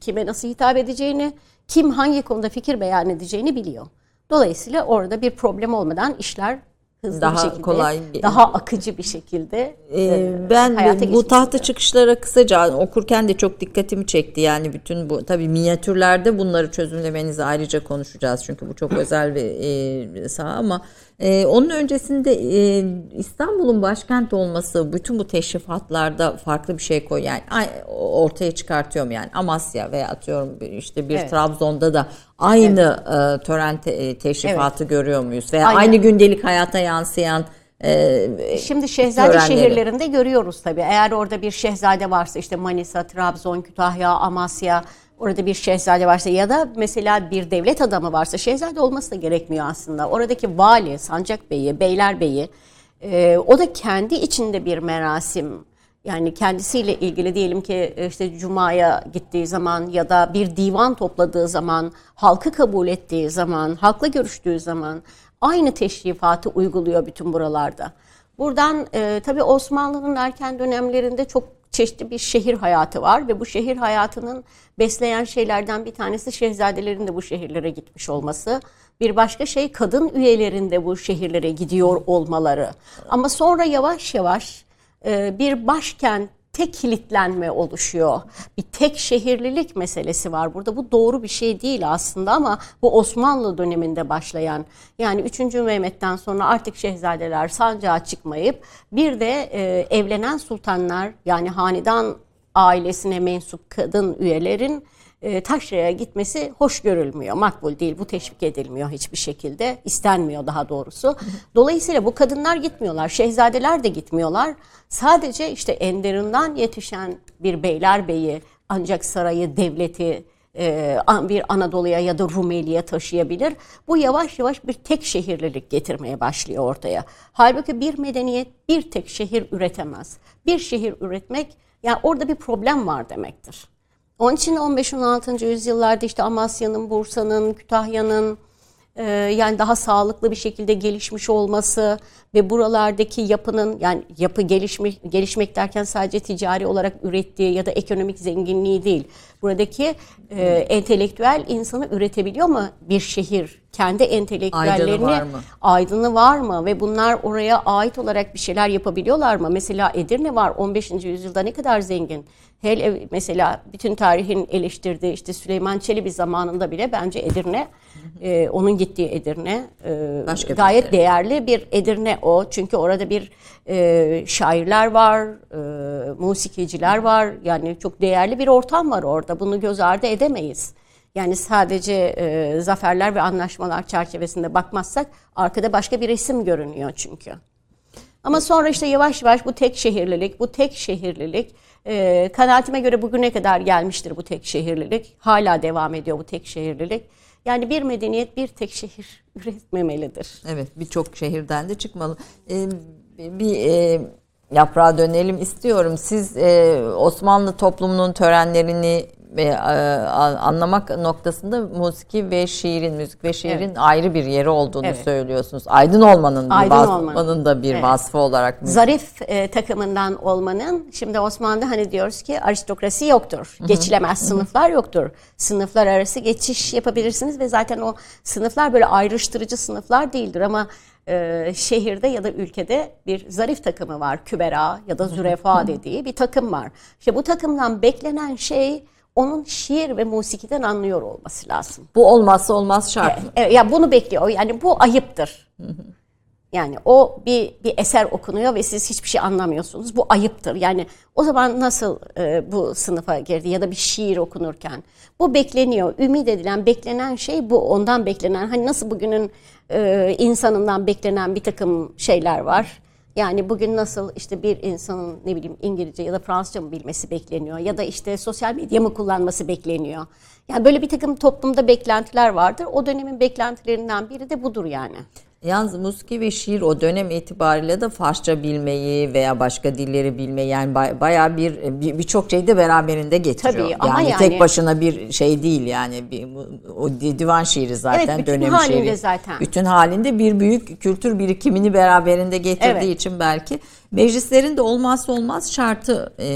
S3: kime nasıl hitap edeceğini, kim hangi konuda fikir beyan edeceğini biliyor. Dolayısıyla orada bir problem olmadan işler hızlı
S1: Daha
S3: bir şekilde,
S1: kolay-
S3: daha akıcı bir şekilde
S1: Ee,
S3: e,
S1: ben
S3: hayata
S1: bu tahta
S3: oluyor.
S1: çıkışlara kısaca okurken de çok dikkatimi çekti. Yani bütün bu tabii minyatürlerde bunları çözümlemenizi ayrıca konuşacağız. Çünkü bu çok [CLEARS THROAT] özel bir e, saha ama e, onun öncesinde e, İstanbul'un başkent olması bütün bu teşrifatlarda farklı bir şey koy yani ay- ortaya çıkartıyorum yani Amasya veya atıyorum işte bir
S3: Evet.
S1: Trabzon'da da aynı e, tören te- e, teşrifatı görüyor muyuz veya
S3: Aynen.
S1: aynı gündelik hayata yansıyan e,
S3: Şimdi şehzade
S1: törenleri.
S3: şehirlerinde görüyoruz tabii. Eğer orada bir şehzade varsa işte Manisa, Trabzon, Kütahya, Amasya Orada bir şehzade varsa ya da mesela bir devlet adamı varsa şehzade olması da gerekmiyor aslında. Oradaki vali, sancak beyi, beyler beyi e, o da kendi içinde bir merasim. Yani kendisiyle ilgili diyelim ki e, işte Cuma'ya gittiği zaman ya da bir divan topladığı zaman, halkı kabul ettiği zaman, halkla görüştüğü zaman aynı teşrifatı uyguluyor bütün buralarda. Buradan e, tabii Osmanlı'nın erken dönemlerinde çok çeşitli bir şehir hayatı var ve bu şehir hayatının besleyen şeylerden bir tanesi şehzadelerin de bu şehirlere gitmiş olması. Bir başka şey kadın üyelerin de bu şehirlere gidiyor olmaları. Ama sonra yavaş yavaş e, bir başkent tek kilitlenme oluşuyor. Bir tek şehirlilik meselesi var burada. Bu doğru bir şey değil aslında ama bu Osmanlı döneminde başlayan yani 3. Mehmet'ten sonra artık şehzadeler sancağa çıkmayıp bir de e, evlenen sultanlar yani hanedan ailesine mensup kadın üyelerin e, taşraya gitmesi hoş görülmüyor. Makbul değil. Bu teşvik edilmiyor hiçbir şekilde. istenmiyor daha doğrusu. Dolayısıyla bu kadınlar gitmiyorlar. Şehzadeler de gitmiyorlar. Sadece işte Enderun'dan yetişen bir beylerbeyi ancak sarayı, devleti e, bir Anadolu'ya ya da Rumeli'ye taşıyabilir. Bu yavaş yavaş bir tek şehirlilik getirmeye başlıyor ortaya. Halbuki bir medeniyet bir tek şehir üretemez. Bir şehir üretmek yani orada bir problem var demektir. Onun için 15-16. yüzyıllarda işte Amasya'nın, Bursa'nın, Kütahya'nın e, yani daha sağlıklı bir şekilde gelişmiş olması ve buralardaki yapının yani yapı gelişmek, gelişmek derken sadece ticari olarak ürettiği ya da ekonomik zenginliği değil. Buradaki e, entelektüel insanı üretebiliyor mu bir şehir? Kendi entelektüellerini
S1: Aydını var mı?
S3: aydını var mı ve bunlar oraya ait olarak bir şeyler yapabiliyorlar mı? Mesela Edirne var 15. yüzyılda ne kadar zengin. Hele mesela bütün tarihin eleştirdiği işte Süleyman Çelebi zamanında bile bence Edirne, e, onun gittiği Edirne e,
S1: Başka bir
S3: gayet
S1: Edirne.
S3: değerli bir Edirne o. Çünkü orada bir e, şairler var, e, musikiciler var. Yani çok değerli bir ortam var orada. Bunu göz ardı edemeyiz. Yani sadece e, zaferler ve anlaşmalar çerçevesinde bakmazsak arkada başka bir resim görünüyor çünkü. Ama sonra işte yavaş yavaş bu tek şehirlilik, bu tek şehirlilik e, kanaatime göre bugüne kadar gelmiştir bu tek şehirlilik. Hala devam ediyor bu tek şehirlilik. Yani bir medeniyet bir tek şehir [LAUGHS] üretmemelidir.
S1: Evet birçok şehirden de çıkmalı. Ee, bir e, yaprağa dönelim istiyorum. Siz e, Osmanlı toplumunun törenlerini e, a- anlamak noktasında musiki ve şiirin, müzik ve şiirin ayrı bir yeri olduğunu
S3: Evet.
S1: söylüyorsunuz. Aydın olmanın
S3: Aydın
S1: vasfının
S3: olmanın.
S1: da bir
S3: Evet.
S1: vasfı olarak müzik.
S3: Zarif e, takımından olmanın şimdi Osmanlı'da hani diyoruz ki aristokrasi yoktur. Geçilemez sınıflar yoktur. Sınıflar arası geçiş yapabilirsiniz ve zaten o sınıflar böyle ayrıştırıcı sınıflar değildir ama e, şehirde ya da ülkede bir zarif takımı var. Kübera ya da zürefa dediği bir takım var. İşte bu takımdan beklenen şey onun şiir ve musikiden anlıyor olması lazım.
S1: Bu olmazsa olmaz şart?
S3: Evet, ya bunu bekliyor. Yani bu ayıptır. Yani o bir bir eser okunuyor ve siz hiçbir şey anlamıyorsunuz. Bu ayıptır. Yani o zaman nasıl e, bu sınıfa girdi ya da bir şiir okunurken bu bekleniyor. Ümit edilen, beklenen şey bu. Ondan beklenen hani nasıl bugünün e, insanından beklenen bir takım şeyler var. Yani bugün nasıl işte bir insanın ne bileyim İngilizce ya da Fransızca mı bilmesi bekleniyor ya da işte sosyal medya mı kullanması bekleniyor. Yani böyle bir takım toplumda beklentiler vardır. O dönemin beklentilerinden biri de budur yani.
S1: Yalnız musiki ve şiir o dönem itibariyle de Farsça bilmeyi veya başka dilleri bilmeyi yani bay- bayağı bir bir- birçok şeyi de beraberinde getiriyor.
S3: Tabii, ama
S1: yani, tek başına bir şey değil yani bir, o di- divan şiiri zaten
S3: Evet, bütün
S1: dönem
S3: halinde
S1: şiiri.
S3: zaten.
S1: Bütün halinde bir büyük kültür birikimini beraberinde getirdiği
S3: Evet.
S1: için belki meclislerin de olmazsa olmaz şartı e,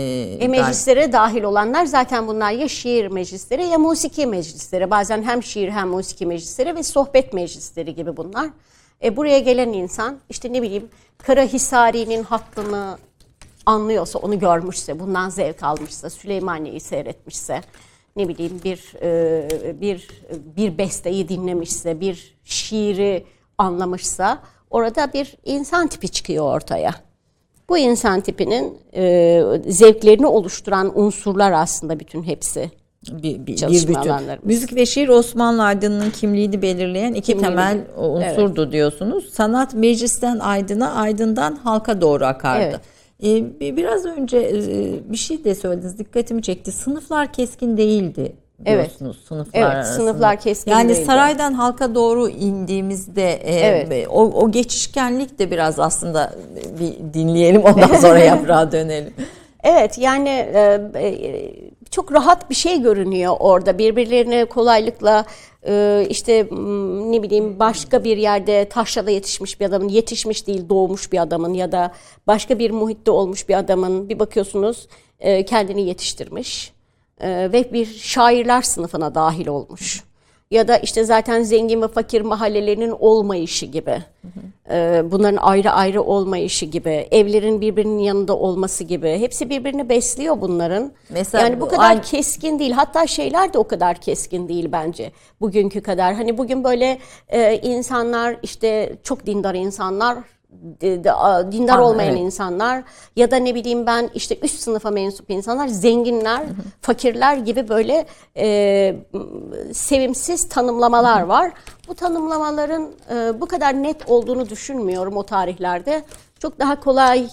S3: E meclislere dahil olanlar zaten bunlar ya şiir meclisleri ya musiki meclisleri. Bazen hem şiir hem musiki meclisleri ve sohbet meclisleri gibi bunlar. E buraya gelen insan işte ne bileyim Karahisari'nin hattını anlıyorsa, onu görmüşse, bundan zevk almışsa, Süleymaniye'yi seyretmişse, ne bileyim bir e, bir bir besteyi dinlemişse, bir şiiri anlamışsa orada bir insan tipi çıkıyor ortaya. Bu insan tipinin e, zevklerini oluşturan unsurlar aslında bütün hepsi.
S1: Bir, bir, bir bütün. Müzik ve şiir Osmanlı aydınının kimliğini belirleyen iki
S3: Kimliğini.
S1: temel unsurdu diyorsunuz. Sanat meclisten aydına, aydından halka doğru akardı.
S3: Evet.
S1: Ee, bir- biraz önce e, bir şey de söylediniz dikkatimi çekti. Sınıflar keskin değildi diyorsunuz sınıflar
S3: Evet,
S1: arasında.
S3: sınıflar keskin
S1: Yani
S3: değildi.
S1: saraydan halka doğru indiğimizde e,
S3: Evet.
S1: o, o geçişkenlik de biraz aslında bir dinleyelim ondan sonra [LAUGHS] yaprağa dönelim.
S3: Evet yani e, e, çok rahat bir şey görünüyor orada. Birbirlerine kolaylıkla e, işte ne bileyim başka bir yerde taşrada yetişmiş bir adamın, yetişmiş değil doğmuş bir adamın ya da başka bir muhitte olmuş bir adamın bir bakıyorsunuz e, kendini yetiştirmiş e, ve bir şairler sınıfına dahil olmuş. Ya da işte zaten zengin ve fakir mahallelerinin olmayışı gibi. Ee, bunların ayrı ayrı olmayışı gibi, evlerin birbirinin yanında olması gibi. Hepsi birbirini besliyor bunların.
S1: Mesela
S3: yani bu kadar
S1: aynı-
S3: keskin değil. Hatta şeyler de o kadar keskin değil bence bugünkü kadar. Hani bugün böyle e, insanlar işte çok dindar insanlar dindar olmayan
S1: evet.
S3: insanlar ya da ne bileyim ben işte üst sınıfa mensup insanlar, zenginler, fakirler gibi böyle e, sevimsiz tanımlamalar var. Bu tanımlamaların e, bu kadar net olduğunu düşünmüyorum o tarihlerde. Çok daha kolay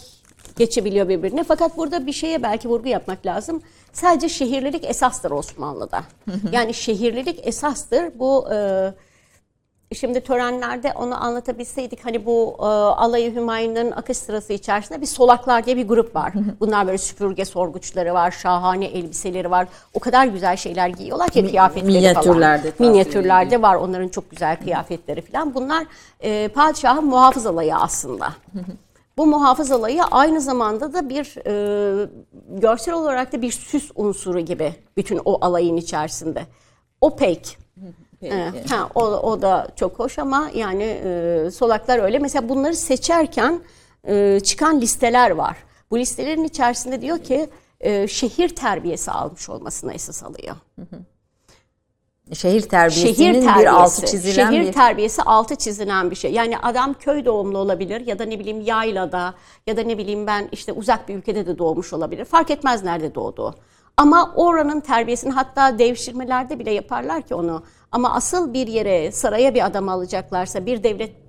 S3: geçebiliyor birbirine. Fakat burada bir şeye belki vurgu yapmak lazım. Sadece şehirlilik esastır Osmanlı'da. yani şehirlilik esastır. Bu e, Şimdi törenlerde onu anlatabilseydik hani bu e, alayı Hümayun'un akış sırası içerisinde bir solaklar diye bir grup var. Bunlar böyle süpürge sorguçları var, şahane elbiseleri var. O kadar güzel şeyler giyiyorlar ki kıyafetleri
S1: minyatürlerde
S3: falan. Minyatürlerde var onların çok güzel kıyafetleri falan. Bunlar e, padişahın muhafız alayı aslında. Bu muhafız alayı aynı zamanda da bir e, görsel olarak da bir süs unsuru gibi bütün o alayın içerisinde. O pek. Evet, ha, o, o da çok hoş ama yani e, solaklar öyle. Mesela bunları seçerken e, çıkan listeler var. Bu listelerin içerisinde diyor ki e, şehir terbiyesi almış olmasına esas alıyor.
S1: Şehir terbiyesinin
S3: Şehir terbiyesi,
S1: bir altı çizilen
S3: şehir
S1: bir
S3: terbiyesi altı çizilen bir şey. Yani adam köy doğumlu olabilir ya da ne bileyim yaylada ya da ne bileyim ben işte uzak bir ülkede de doğmuş olabilir. Fark etmez nerede doğduğu. Ama oranın terbiyesini hatta devşirmelerde bile yaparlar ki onu. Ama asıl bir yere saraya bir adam alacaklarsa bir devlet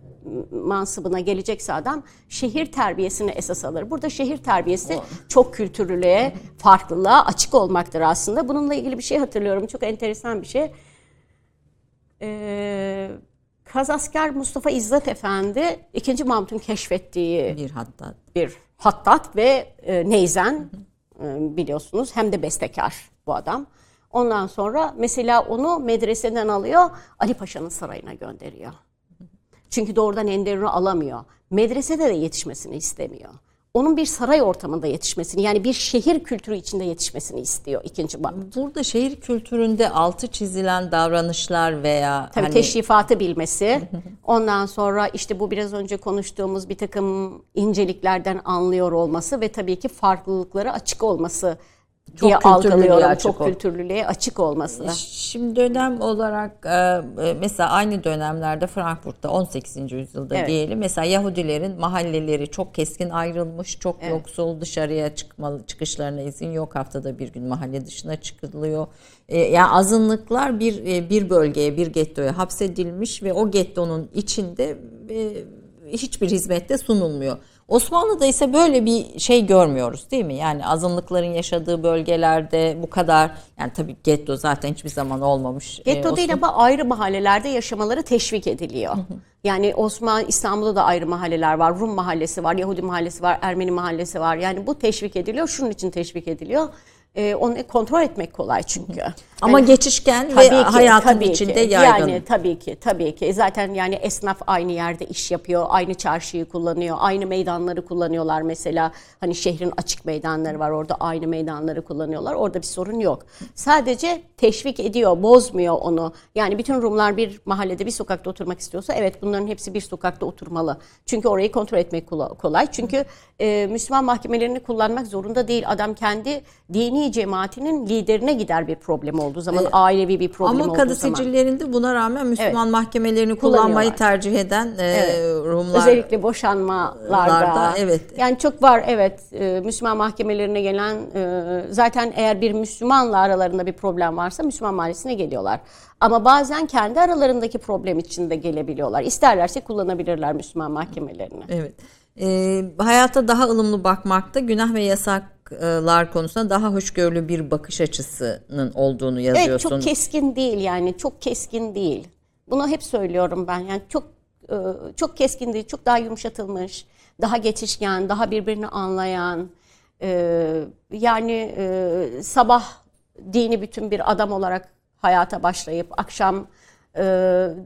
S3: mansıbına gelecekse adam şehir terbiyesini esas alır. Burada şehir terbiyesi çok kültürlülüğe, farklılığa açık olmaktır aslında. Bununla ilgili bir şey hatırlıyorum. Çok enteresan bir şey. Ee, Kazasker Mustafa İzzet Efendi 2. Mahmut'un keşfettiği
S1: bir hatta.
S3: bir hattat ve e, neyzen e, biliyorsunuz hem de bestekar bu adam. Ondan sonra mesela onu medreseden alıyor Ali Paşa'nın sarayına gönderiyor. Çünkü doğrudan Enderun'u alamıyor. Medresede de yetişmesini istemiyor. Onun bir saray ortamında yetişmesini yani bir şehir kültürü içinde yetişmesini istiyor ikinci Mahmut.
S1: Burada şehir kültüründe altı çizilen davranışlar veya
S3: Tabii
S1: hani
S3: teşrifatı bilmesi. [LAUGHS] Ondan sonra işte bu biraz önce konuştuğumuz bir takım inceliklerden anlıyor olması ve tabii ki farklılıklara açık olması
S1: Çok
S3: diye algılıyorum.
S1: açık
S3: Çok
S1: ol-
S3: kültürlülüğe açık olması.
S1: Şimdi dönem olarak e, e, mesela aynı dönemlerde Frankfurt'ta 18. yüzyılda
S3: Evet.
S1: diyelim mesela Yahudilerin mahalleleri çok keskin ayrılmış, çok yoksul, dışarıya çıkmalı çıkışlarına izin yok. Haftada bir gün mahalle dışına çıkılıyor. E, yani azınlıklar bir e, bir bölgeye, bir gettoya hapsedilmiş ve o gettonun içinde e, hiçbir hizmette sunulmuyor. Osmanlı'da ise böyle bir şey görmüyoruz değil mi? Yani azınlıkların yaşadığı bölgelerde bu kadar yani tabii getto zaten hiçbir zaman olmamış.
S3: Getto
S1: Ee,
S3: değil ama ayrı mahallelerde yaşamaları teşvik ediliyor. Yani Osman İstanbul'da da ayrı mahalleler var. Rum mahallesi var, Yahudi mahallesi var, Ermeni mahallesi var. Yani bu teşvik ediliyor. Şunun için teşvik ediliyor. Ee, onu kontrol etmek kolay çünkü.
S1: Ama
S3: Yani-
S1: geçişken ve
S3: Tabii ki,
S1: hayatın
S3: tabii ki.
S1: içinde yaygın.
S3: Yani tabii ki, tabii ki. Zaten yani esnaf aynı yerde iş yapıyor, aynı çarşıyı kullanıyor, aynı meydanları kullanıyorlar mesela. Hani şehrin açık meydanları var, orada aynı meydanları kullanıyorlar. Orada bir sorun yok. Sadece teşvik ediyor, bozmuyor onu. Yani bütün Rumlar bir mahallede, bir sokakta oturmak istiyorsa evet bunların hepsi bir sokakta oturmalı. Çünkü orayı kontrol etmek kola- kolay. Çünkü e, Müslüman mahkemelerini kullanmak zorunda değil. Adam kendi dini cemaatinin liderine gider bir problem olduğu zaman, ailevi bir problem
S1: Ama kadı sicillerinde buna rağmen Müslüman mahkemelerini kullanmayı tercih eden e, Rumlar
S3: Özellikle boşanmalarda.
S1: Larda, evet.
S3: Yani çok var evet e, Müslüman mahkemelerine gelen e, zaten eğer bir Müslümanla aralarında bir problem varsa Müslüman mahallesine geliyorlar. Ama bazen kendi aralarındaki problem için de gelebiliyorlar. İsterlerse kullanabilirler Müslüman mahkemelerini.
S1: Evet. Ee, hayata daha ılımlı bakmakta, günah ve yasak haklar konusunda daha hoşgörülü bir bakış açısının olduğunu
S3: Evet
S1: yazıyorsunuz.
S3: çok keskin değil yani çok keskin değil. Bunu hep söylüyorum ben yani çok e, çok keskin değil çok daha yumuşatılmış, daha geçişken, daha birbirini anlayan e, yani e, sabah dini bütün bir adam olarak hayata başlayıp akşam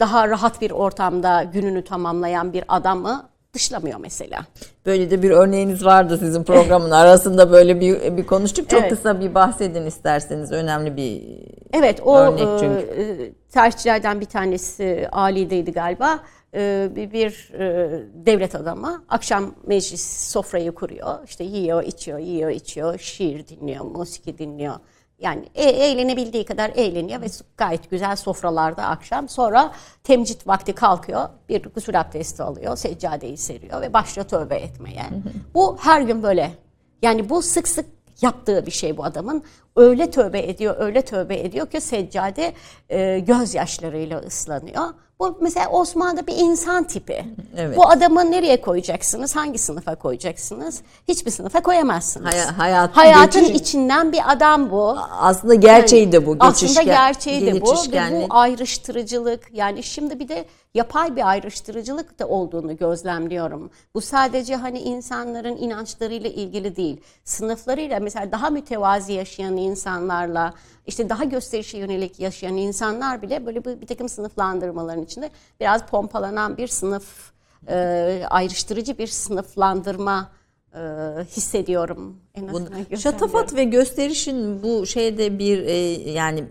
S3: daha rahat bir ortamda gününü tamamlayan bir adamı dışlamıyor mesela.
S1: Böyle de bir örneğiniz vardı sizin programın [LAUGHS] arasında böyle bir bir konuştuk. Çok
S3: Evet.
S1: kısa bir bahsedin isterseniz. Önemli bir
S3: Evet o
S1: Örnek
S3: e,
S1: çünkü.
S3: e, tarihçilerden bir tanesi Ali'deydi galiba. E, bir bir, e, devlet adamı akşam meclis sofrayı kuruyor. İşte yiyor, içiyor, yiyor, içiyor, şiir dinliyor, musiki dinliyor. Yani e- eğlenebildiği kadar eğleniyor ve gayet güzel sofralarda akşam. Sonra temcit vakti kalkıyor, bir gusül abdesti alıyor, seccadeyi seriyor ve başlıyor tövbe etmeye. Bu her gün böyle. Yani bu sık sık yaptığı bir şey bu adamın. Öyle tövbe ediyor, öyle tövbe ediyor ki seccade e, gözyaşlarıyla ıslanıyor. Bu mesela Osman'da bir insan tipi.
S1: Evet.
S3: Bu adamı nereye koyacaksınız? Hangi sınıfa koyacaksınız? Hiçbir sınıfa koyamazsınız.
S1: Hay- hayatın
S3: Hayatın
S1: geçiş-
S3: içinden bir adam bu.
S1: aslında gerçeği de bu.
S3: Aslında
S1: geçişken-
S3: gerçeği de bu. Ve bu ayrıştırıcılık yani şimdi bir de yapay bir ayrıştırıcılık da olduğunu gözlemliyorum. Bu sadece hani insanların inançlarıyla ilgili değil. Sınıflarıyla mesela daha mütevazi yaşayan insanlarla işte daha gösterişe yönelik yaşayan insanlar bile böyle bir, bir takım sınıflandırmaların içinde biraz pompalanan bir sınıf e, ayrıştırıcı bir sınıflandırma e, hissediyorum. En
S1: Bunu-. Şatafat ve gösterişin bu şeyde bir e, yani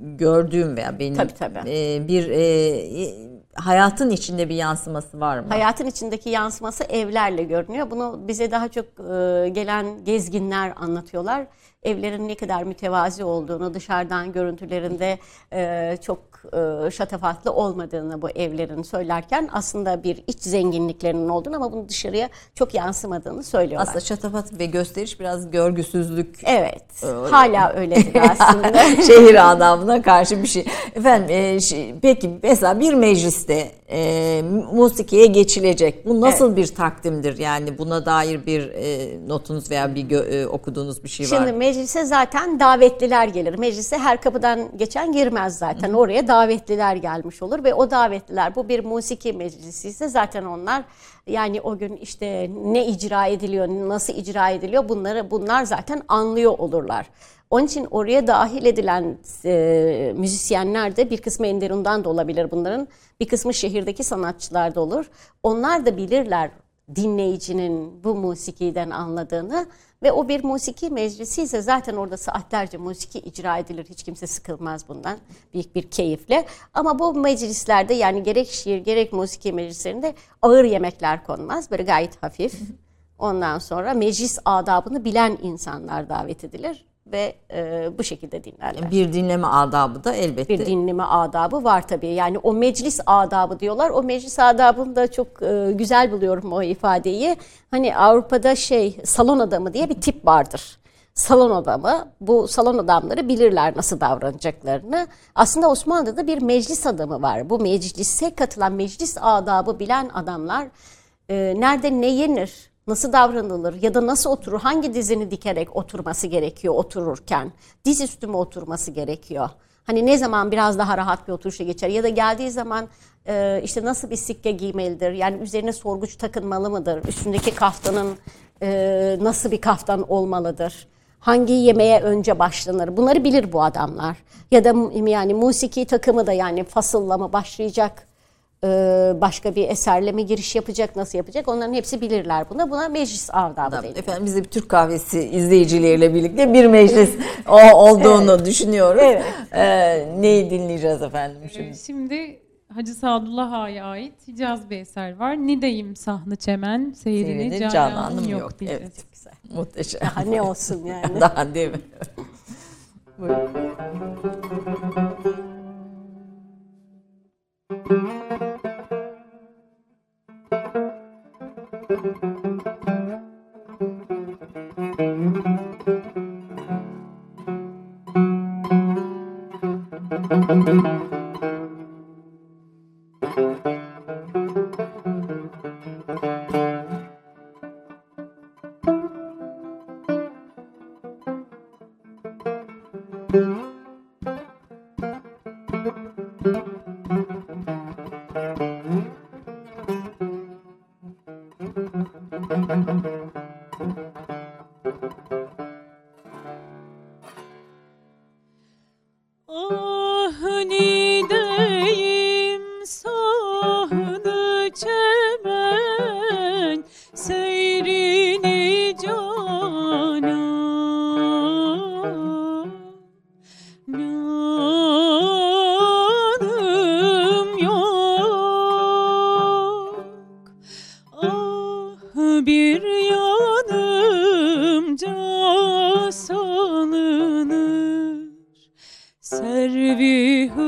S1: gördüğüm veya benim
S3: Tabii, tabii.
S1: e, bir e, hayatın içinde bir yansıması var mı?
S3: Hayatın içindeki yansıması evlerle görünüyor. Bunu bize daha çok e, gelen gezginler anlatıyorlar. Evlerin ne kadar mütevazi olduğunu, dışarıdan görüntülerinde e, çok e, şatafatlı olmadığını bu evlerin söylerken aslında bir iç zenginliklerinin olduğunu ama bunu dışarıya çok yansımadığını söylüyorlar.
S1: Aslında şatafat ve gösteriş biraz görgüsüzlük
S3: evet,
S1: Öyle. [LAUGHS]
S3: hala öyledir [LAUGHS] aslında. [LAUGHS]
S1: şehir adamına karşı bir şey. Efendim e, şey, peki mesela bir mecliste e, musikiye geçilecek. Bu nasıl bir takdimdir? Yani buna dair bir e, notunuz veya bir gö- e, okuduğunuz bir şey var
S3: Şimdi meclise zaten davetliler gelir. Meclise her kapıdan geçen girmez zaten. Oraya davetliler gelmiş olur ve o davetliler bu bir musiki meclisi ise zaten onlar yani o gün işte ne icra ediliyor, nasıl icra ediliyor bunları bunlar zaten anlıyor olurlar. Onun için oraya dahil edilen e, müzisyenler de bir kısmı Enderun'dan da olabilir bunların. Bir kısmı şehirdeki sanatçılar da olur. Onlar da bilirler dinleyicinin bu musikiden anladığını ve o bir musiki meclisi ise zaten orada saatlerce musiki icra edilir. Hiç kimse sıkılmaz bundan. Büyük bir keyifle. Ama bu meclislerde yani gerek şiir gerek musiki meclislerinde ağır yemekler konmaz. Böyle gayet hafif. Ondan sonra meclis adabını bilen insanlar davet edilir ve e, bu şekilde dinlerler.
S1: Bir dinleme adabı da elbette.
S3: Bir dinleme adabı var tabii. Yani o meclis adabı diyorlar. O meclis adabını da çok e, güzel buluyorum o ifadeyi. Hani Avrupa'da şey salon adamı diye bir tip vardır. Salon adamı, bu salon adamları bilirler nasıl davranacaklarını. Aslında Osmanlı'da bir meclis adamı var. Bu meclise katılan meclis adabı bilen adamlar e, nerede ne yenir, nasıl davranılır ya da nasıl oturur, hangi dizini dikerek oturması gerekiyor otururken, diz üstü mü oturması gerekiyor. Hani ne zaman biraz daha rahat bir oturuşa geçer ya da geldiği zaman e, işte nasıl bir sikke giymelidir, yani üzerine sorguç takınmalı mıdır, üstündeki kaftanın e, nasıl bir kaftan olmalıdır, hangi yemeğe önce başlanır? Bunları bilir bu adamlar. Ya da yani musiki takımı da yani fasılla mı başlayacak, başka bir eserle mi giriş yapacak, nasıl yapacak onların hepsi bilirler buna. Buna meclis adabı
S1: Tamam,
S3: deniyor.
S1: Efendim biz de bir Türk kahvesi izleyicileriyle birlikte bir meclis [LAUGHS] o olduğunu düşünüyoruz.
S3: Evet.
S1: Ee, neyi dinleyeceğiz efendim
S2: Ee,
S1: şimdi?
S2: Şimdi Hacı Sadullah Ağa'ya ait Hicaz bir eser var. Nideyim sahne çemen, seyrini
S1: Seyrini
S2: cananım
S1: cananım
S2: yok,
S1: yok.
S2: diyeceğiz.
S1: Evet. Muhteşem.
S3: Ha ne olsun yani. [LAUGHS]
S1: Daha değil mi?
S2: Ah bir yanımca salınır Servi hırama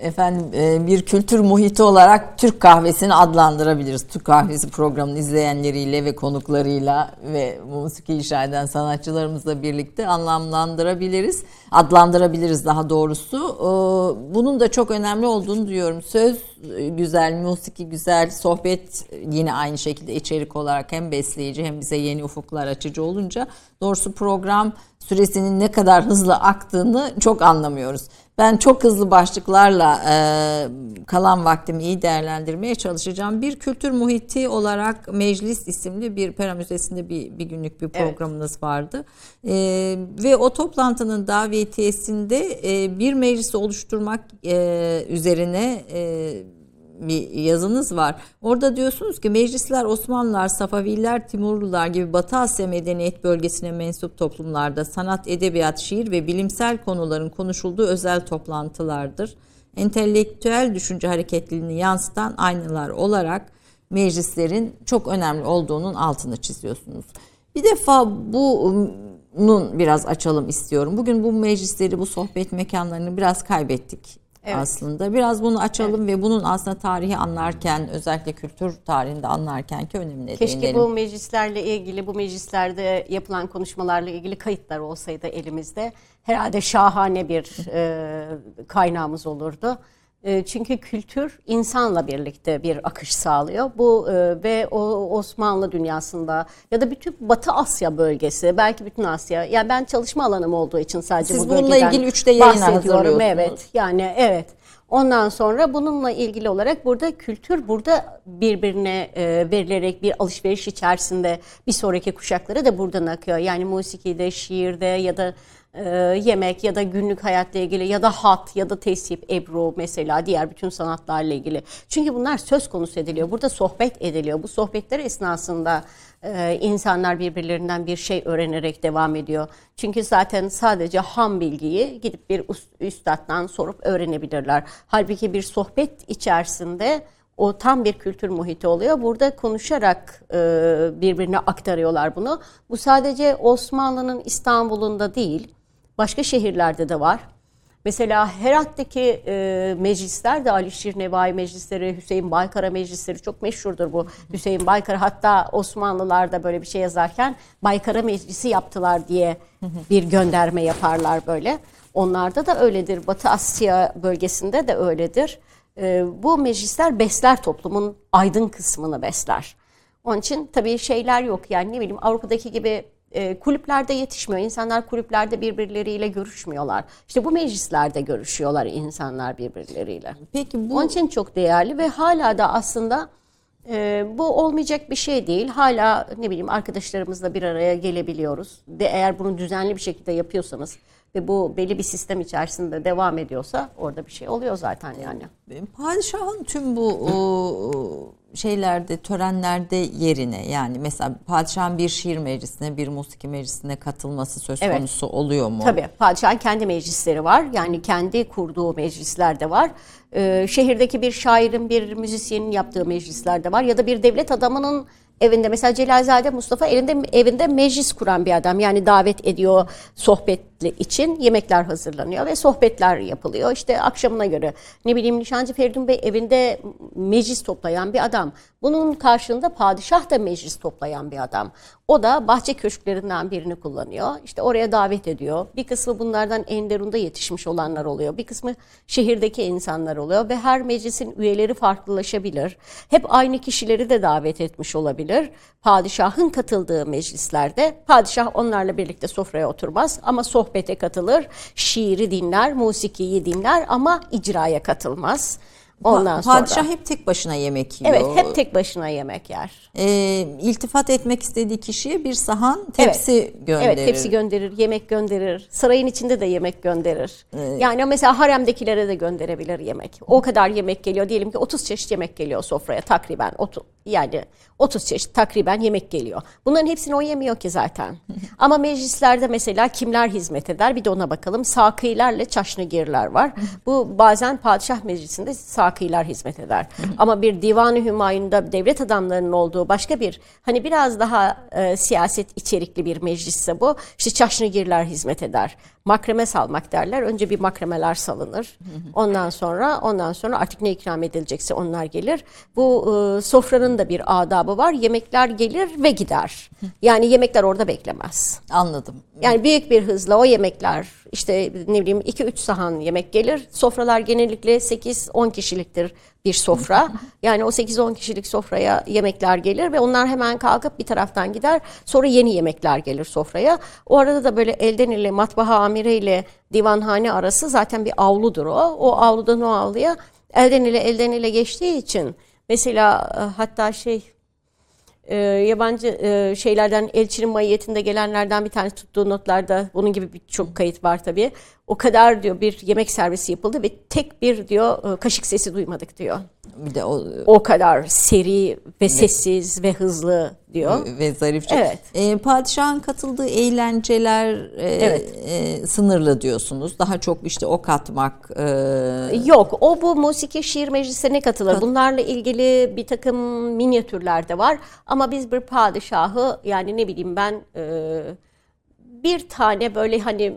S1: Efendim e, bir kültür muhiti olarak Türk kahvesini adlandırabiliriz. Türk kahvesi programını izleyenleriyle ve konuklarıyla ve musiki icra eden sanatçılarımızla birlikte anlamlandırabiliriz. Adlandırabiliriz daha doğrusu. Bunun da çok önemli olduğunu diyorum. Söz e, güzel, musiki güzel, sohbet yine aynı şekilde içerik olarak hem besleyici hem bize yeni ufuklar açıcı olunca doğrusu program süresinin ne kadar hızlı aktığını çok anlamıyoruz. Ben çok hızlı başlıklarla e, kalan vaktimi iyi değerlendirmeye çalışacağım. Bir kültür muhiti olarak Meclis isimli bir Pera Müzesi'nde bir, bir günlük bir programınız vardı. E, ve o toplantının davetiyesinde e, bir meclisi oluşturmak e, üzerine e, bir yazınız var. Orada diyorsunuz ki meclisler Osmanlılar, Safaviler, Timurlular gibi Batı Asya medeniyet bölgesine mensup toplumlarda sanat, edebiyat, şiir ve bilimsel konuların konuşulduğu özel toplantılardır. Entelektüel düşünce hareketliliğini yansıtan aynalar olarak meclislerin çok önemli olduğunun altını çiziyorsunuz. Bir defa bunun biraz açalım istiyorum. Bugün bu meclisleri, bu sohbet mekanlarını biraz kaybettik
S3: Evet.
S1: aslında. Biraz bunu açalım ve bunun aslında tarihi anlarken özellikle kültür tarihinde anlarken ki önemine
S3: Keşke
S1: değinelim.
S3: bu meclislerle ilgili, bu meclislerde yapılan konuşmalarla ilgili kayıtlar olsaydı elimizde. Herhalde şahane bir [LAUGHS] e, kaynağımız olurdu. E, çünkü kültür insanla birlikte bir akış sağlıyor. Bu e, ve o Osmanlı dünyasında ya da bütün Batı Asya bölgesi, belki bütün Asya. Yani ben çalışma alanım olduğu için sadece
S1: Siz
S3: bu
S1: bununla
S3: bölgeden
S1: ilgili üçte yayın hazırlıyorsunuz.
S3: Evet. Yani evet. Ondan sonra bununla ilgili olarak burada kültür burada birbirine e, verilerek bir alışveriş içerisinde bir sonraki kuşaklara da buradan akıyor. Yani musikide, şiirde ya da e, yemek ya da günlük hayatla ilgili ya da hat ya da tesip, ebru mesela diğer bütün sanatlarla ilgili. Çünkü bunlar söz konusu ediliyor. Burada sohbet ediliyor. Bu sohbetler esnasında e, insanlar birbirlerinden bir şey öğrenerek devam ediyor. Çünkü zaten sadece ham bilgiyi gidip bir üstaddan sorup öğrenebilirler. Halbuki bir sohbet içerisinde o tam bir kültür muhiti oluyor. Burada konuşarak e, birbirine aktarıyorlar bunu. Bu sadece Osmanlı'nın İstanbul'unda değil, başka şehirlerde de var. Mesela Herat'taki e, meclisler de Alişir Nevai meclisleri, Hüseyin Baykara meclisleri çok meşhurdur bu. Hüseyin Baykara hatta Osmanlılar da böyle bir şey yazarken Baykara meclisi yaptılar diye bir gönderme yaparlar böyle. Onlarda da öyledir. Batı Asya bölgesinde de öyledir. E, bu meclisler besler toplumun aydın kısmını besler. Onun için tabii şeyler yok yani ne bileyim Avrupa'daki gibi e, kulüplerde yetişmiyor. İnsanlar kulüplerde birbirleriyle görüşmüyorlar. İşte bu meclislerde görüşüyorlar insanlar birbirleriyle. Peki bu... Onun için çok değerli ve hala da aslında e, bu olmayacak bir şey değil. Hala ne bileyim arkadaşlarımızla bir araya gelebiliyoruz. Ve eğer bunu düzenli bir şekilde yapıyorsanız ve bu belli bir sistem içerisinde devam ediyorsa orada bir şey oluyor zaten yani.
S1: Padişahın tüm bu o, şeylerde, törenlerde yerine yani mesela padişahın bir şiir meclisine, bir musiki meclisine katılması söz evet. konusu oluyor mu?
S3: Tabii. Padişahın kendi meclisleri var. Yani kendi kurduğu meclisler de var. Ee, şehirdeki bir şairin, bir müzisyenin yaptığı meclisler de var. Ya da bir devlet adamının evinde mesela Celalzade Mustafa elinde evinde meclis kuran bir adam. Yani davet ediyor sohbetli için yemekler hazırlanıyor ve sohbetler yapılıyor. İşte akşamına göre ne bileyim Nişancı Feridun Bey evinde meclis toplayan bir adam. Bunun karşılığında padişah da meclis toplayan bir adam. O da bahçe köşklerinden birini kullanıyor. İşte oraya davet ediyor. Bir kısmı bunlardan Enderun'da yetişmiş olanlar oluyor. Bir kısmı şehirdeki insanlar oluyor ve her meclisin üyeleri farklılaşabilir. Hep aynı kişileri de davet etmiş olabilir. Padişahın katıldığı meclislerde padişah onlarla birlikte sofraya oturmaz ama sohbete katılır. Şiiri dinler, musikiyi dinler ama icraya katılmaz.
S1: Ondan sonra. Padişah hep tek başına yemek yiyor.
S3: Evet hep tek başına yemek yer.
S1: E, iltifat etmek istediği kişiye bir sahan tepsi
S3: evet.
S1: gönderir.
S3: Evet tepsi gönderir, yemek gönderir. Sarayın içinde de yemek gönderir. Evet. Yani mesela haremdekilere de gönderebilir yemek. O kadar yemek geliyor. Diyelim ki 30 çeşit yemek geliyor sofraya takriben. Yani 30 çeşit takriben yemek geliyor. Bunların hepsini o yemiyor ki zaten. [LAUGHS] Ama meclislerde mesela kimler hizmet eder bir de ona bakalım. Sakılarla çaşnıgirler var. Bu bazen padişah meclisinde sakılar hizmet eder. Ama bir divanı hümayunda devlet adamlarının olduğu başka bir hani biraz daha e, siyaset içerikli bir meclisse bu. İşte çaşnıgirler hizmet eder. Makreme salmak derler. Önce bir makremeler salınır. Ondan sonra ondan sonra artık ne ikram edilecekse onlar gelir. Bu e, sofranın da bir adabı var. Yemekler gelir ve gider. Yani yemekler orada beklemez.
S1: Anladım.
S3: Yani büyük bir hızla o yemekler işte ne bileyim 2-3 sahan yemek gelir. Sofralar genellikle 8-10 kişiliktir bir sofra. [LAUGHS] Yani o 8-10 kişilik sofraya yemekler gelir ve onlar hemen kalkıp bir taraftan gider. Sonra yeni yemekler gelir sofraya. O arada da böyle elden ile matbaa amire ile divanhane arası zaten bir avludur o. O avludan o avluya elden ile elden ile geçtiği için mesela e, hatta şey e, yabancı e, şeylerden elçinin mayiyetinde gelenlerden bir tane tuttuğu notlarda bunun gibi birçok kayıt var tabii. O kadar diyor bir yemek servisi yapıldı ve tek bir diyor e, kaşık sesi duymadık diyor. Bir de o o kadar seri ve sessiz ve hızlı diyor.
S1: Ve zarifçe. Evet. E, padişahın katıldığı eğlenceler e, evet. e, sınırlı diyorsunuz. Daha çok işte ok atmak. E...
S3: Yok. O bu musiki şiir meclisine katılır. Kat... Bunlarla ilgili bir takım minyatürler de var. Ama biz bir padişahı yani ne bileyim ben e, bir tane böyle hani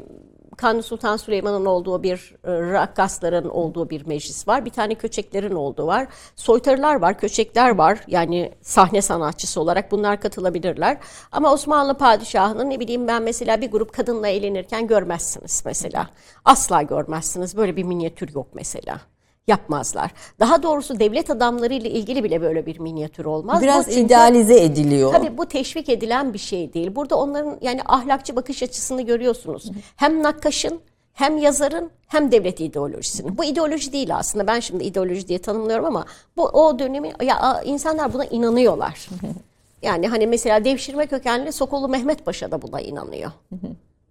S3: Kanuni Sultan Süleyman'ın olduğu bir e, rakkasların olduğu bir meclis var. Bir tane köçeklerin olduğu var. Soytarılar var, köçekler var. Yani sahne sanatçısı olarak bunlar katılabilirler. Ama Osmanlı padişahının ne bileyim ben mesela bir grup kadınla eğlenirken görmezsiniz mesela. Asla görmezsiniz. Böyle bir minyatür yok mesela yapmazlar. Daha doğrusu devlet adamları ile ilgili bile böyle bir minyatür olmaz.
S1: Biraz çünkü, idealize ediliyor.
S3: Tabii bu teşvik edilen bir şey değil. Burada onların yani ahlakçı bakış açısını görüyorsunuz. Hem nakkaşın Hem yazarın hem devlet ideolojisinin. Bu ideoloji değil aslında. Ben şimdi ideoloji diye tanımlıyorum ama bu o dönemi ya insanlar buna inanıyorlar. Yani hani mesela devşirme kökenli Sokolu Mehmet Paşa da buna inanıyor.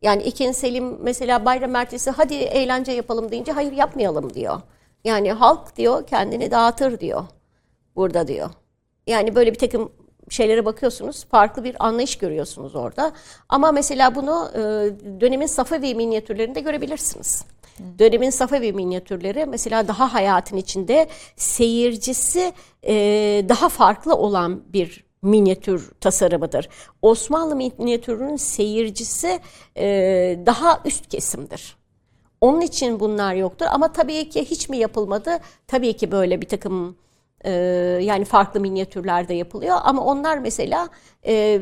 S3: Yani İkinci Selim mesela bayram ertesi hadi eğlence yapalım deyince hayır yapmayalım diyor. Yani halk diyor kendini dağıtır diyor. Burada diyor. Yani böyle bir takım şeylere bakıyorsunuz. Farklı bir anlayış görüyorsunuz orada. Ama mesela bunu e, dönemin Safevi minyatürlerinde görebilirsiniz. Dönemin Safevi minyatürleri mesela daha hayatın içinde seyircisi e, daha farklı olan bir minyatür tasarımıdır. Osmanlı minyatürünün seyircisi e, daha üst kesimdir. Onun için bunlar yoktur ama tabii ki hiç mi yapılmadı? Tabii ki böyle bir takım e, yani farklı minyatürlerde yapılıyor ama onlar mesela e,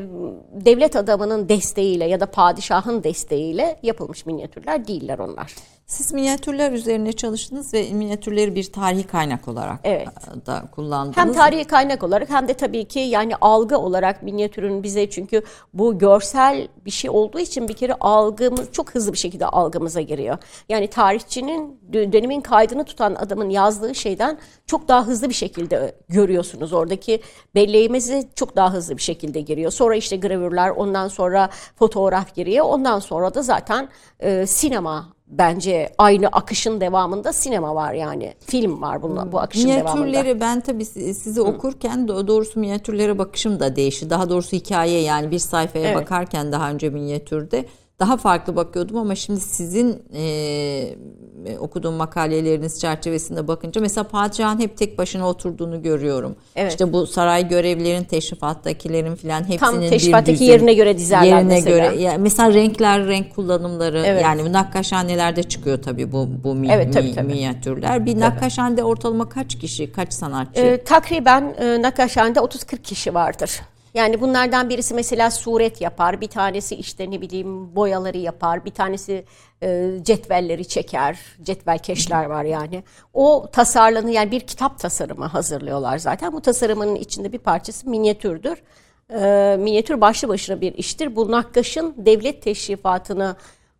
S3: devlet adamının desteğiyle ya da padişahın desteğiyle yapılmış minyatürler değiller onlar.
S1: Siz minyatürler üzerine çalıştınız ve minyatürleri bir tarihi kaynak olarak
S3: Evet.
S1: da kullandınız.
S3: Hem tarihi kaynak olarak hem de tabii ki yani algı olarak minyatürün bize çünkü bu görsel bir şey olduğu için bir kere algımız çok hızlı bir şekilde algımıza giriyor. Yani tarihçinin dö- dönemin kaydını tutan adamın yazdığı şeyden çok daha hızlı bir şekilde görüyorsunuz. Oradaki belleğimizi çok daha hızlı bir şekilde giriyor. Sonra işte gravürler ondan sonra fotoğraf giriyor. Ondan sonra da zaten e, sinema bence aynı akışın devamında sinema var yani. Film var bunun, bu akışın devamında.
S1: Minyatürleri ben tabii si- sizi okurken do- doğrusu minyatürlere bakışım da değişti. Daha doğrusu hikaye yani bir sayfaya
S3: Evet.
S1: bakarken daha önce minyatürde daha farklı bakıyordum ama şimdi sizin e, okuduğum makaleleriniz çerçevesinde bakınca mesela padişahın hep tek başına oturduğunu görüyorum.
S3: Evet.
S1: İşte bu saray görevlilerin, teşrifattakilerin filan hepsinin
S3: Tam
S1: bir
S3: teşrifattaki
S1: düzün-
S3: yerine göre dizerler
S1: yerine
S3: mesela.
S1: göre yani mesela renkler, renk kullanımları
S3: Evet.
S1: yani nakkaşhanelerde çıkıyor tabii bu bu mi,
S3: Evet, tabii,
S1: mi-
S3: tabii.
S1: minyatürler. Bir nakkaşhanede ortalama kaç kişi, kaç sanatçı?
S3: Ee, takriben e, Nakaşhan'da 30-40 kişi vardır. Yani bunlardan birisi mesela suret yapar, bir tanesi işte ne bileyim boyaları yapar, bir tanesi e, cetvelleri çeker, cetvelkeşler var yani. O tasarlanı yani bir kitap tasarımı hazırlıyorlar zaten. Bu tasarımın içinde bir parçası minyatürdür. E, minyatür başlı başına bir iştir. Bu nakkaşın devlet teşrifatını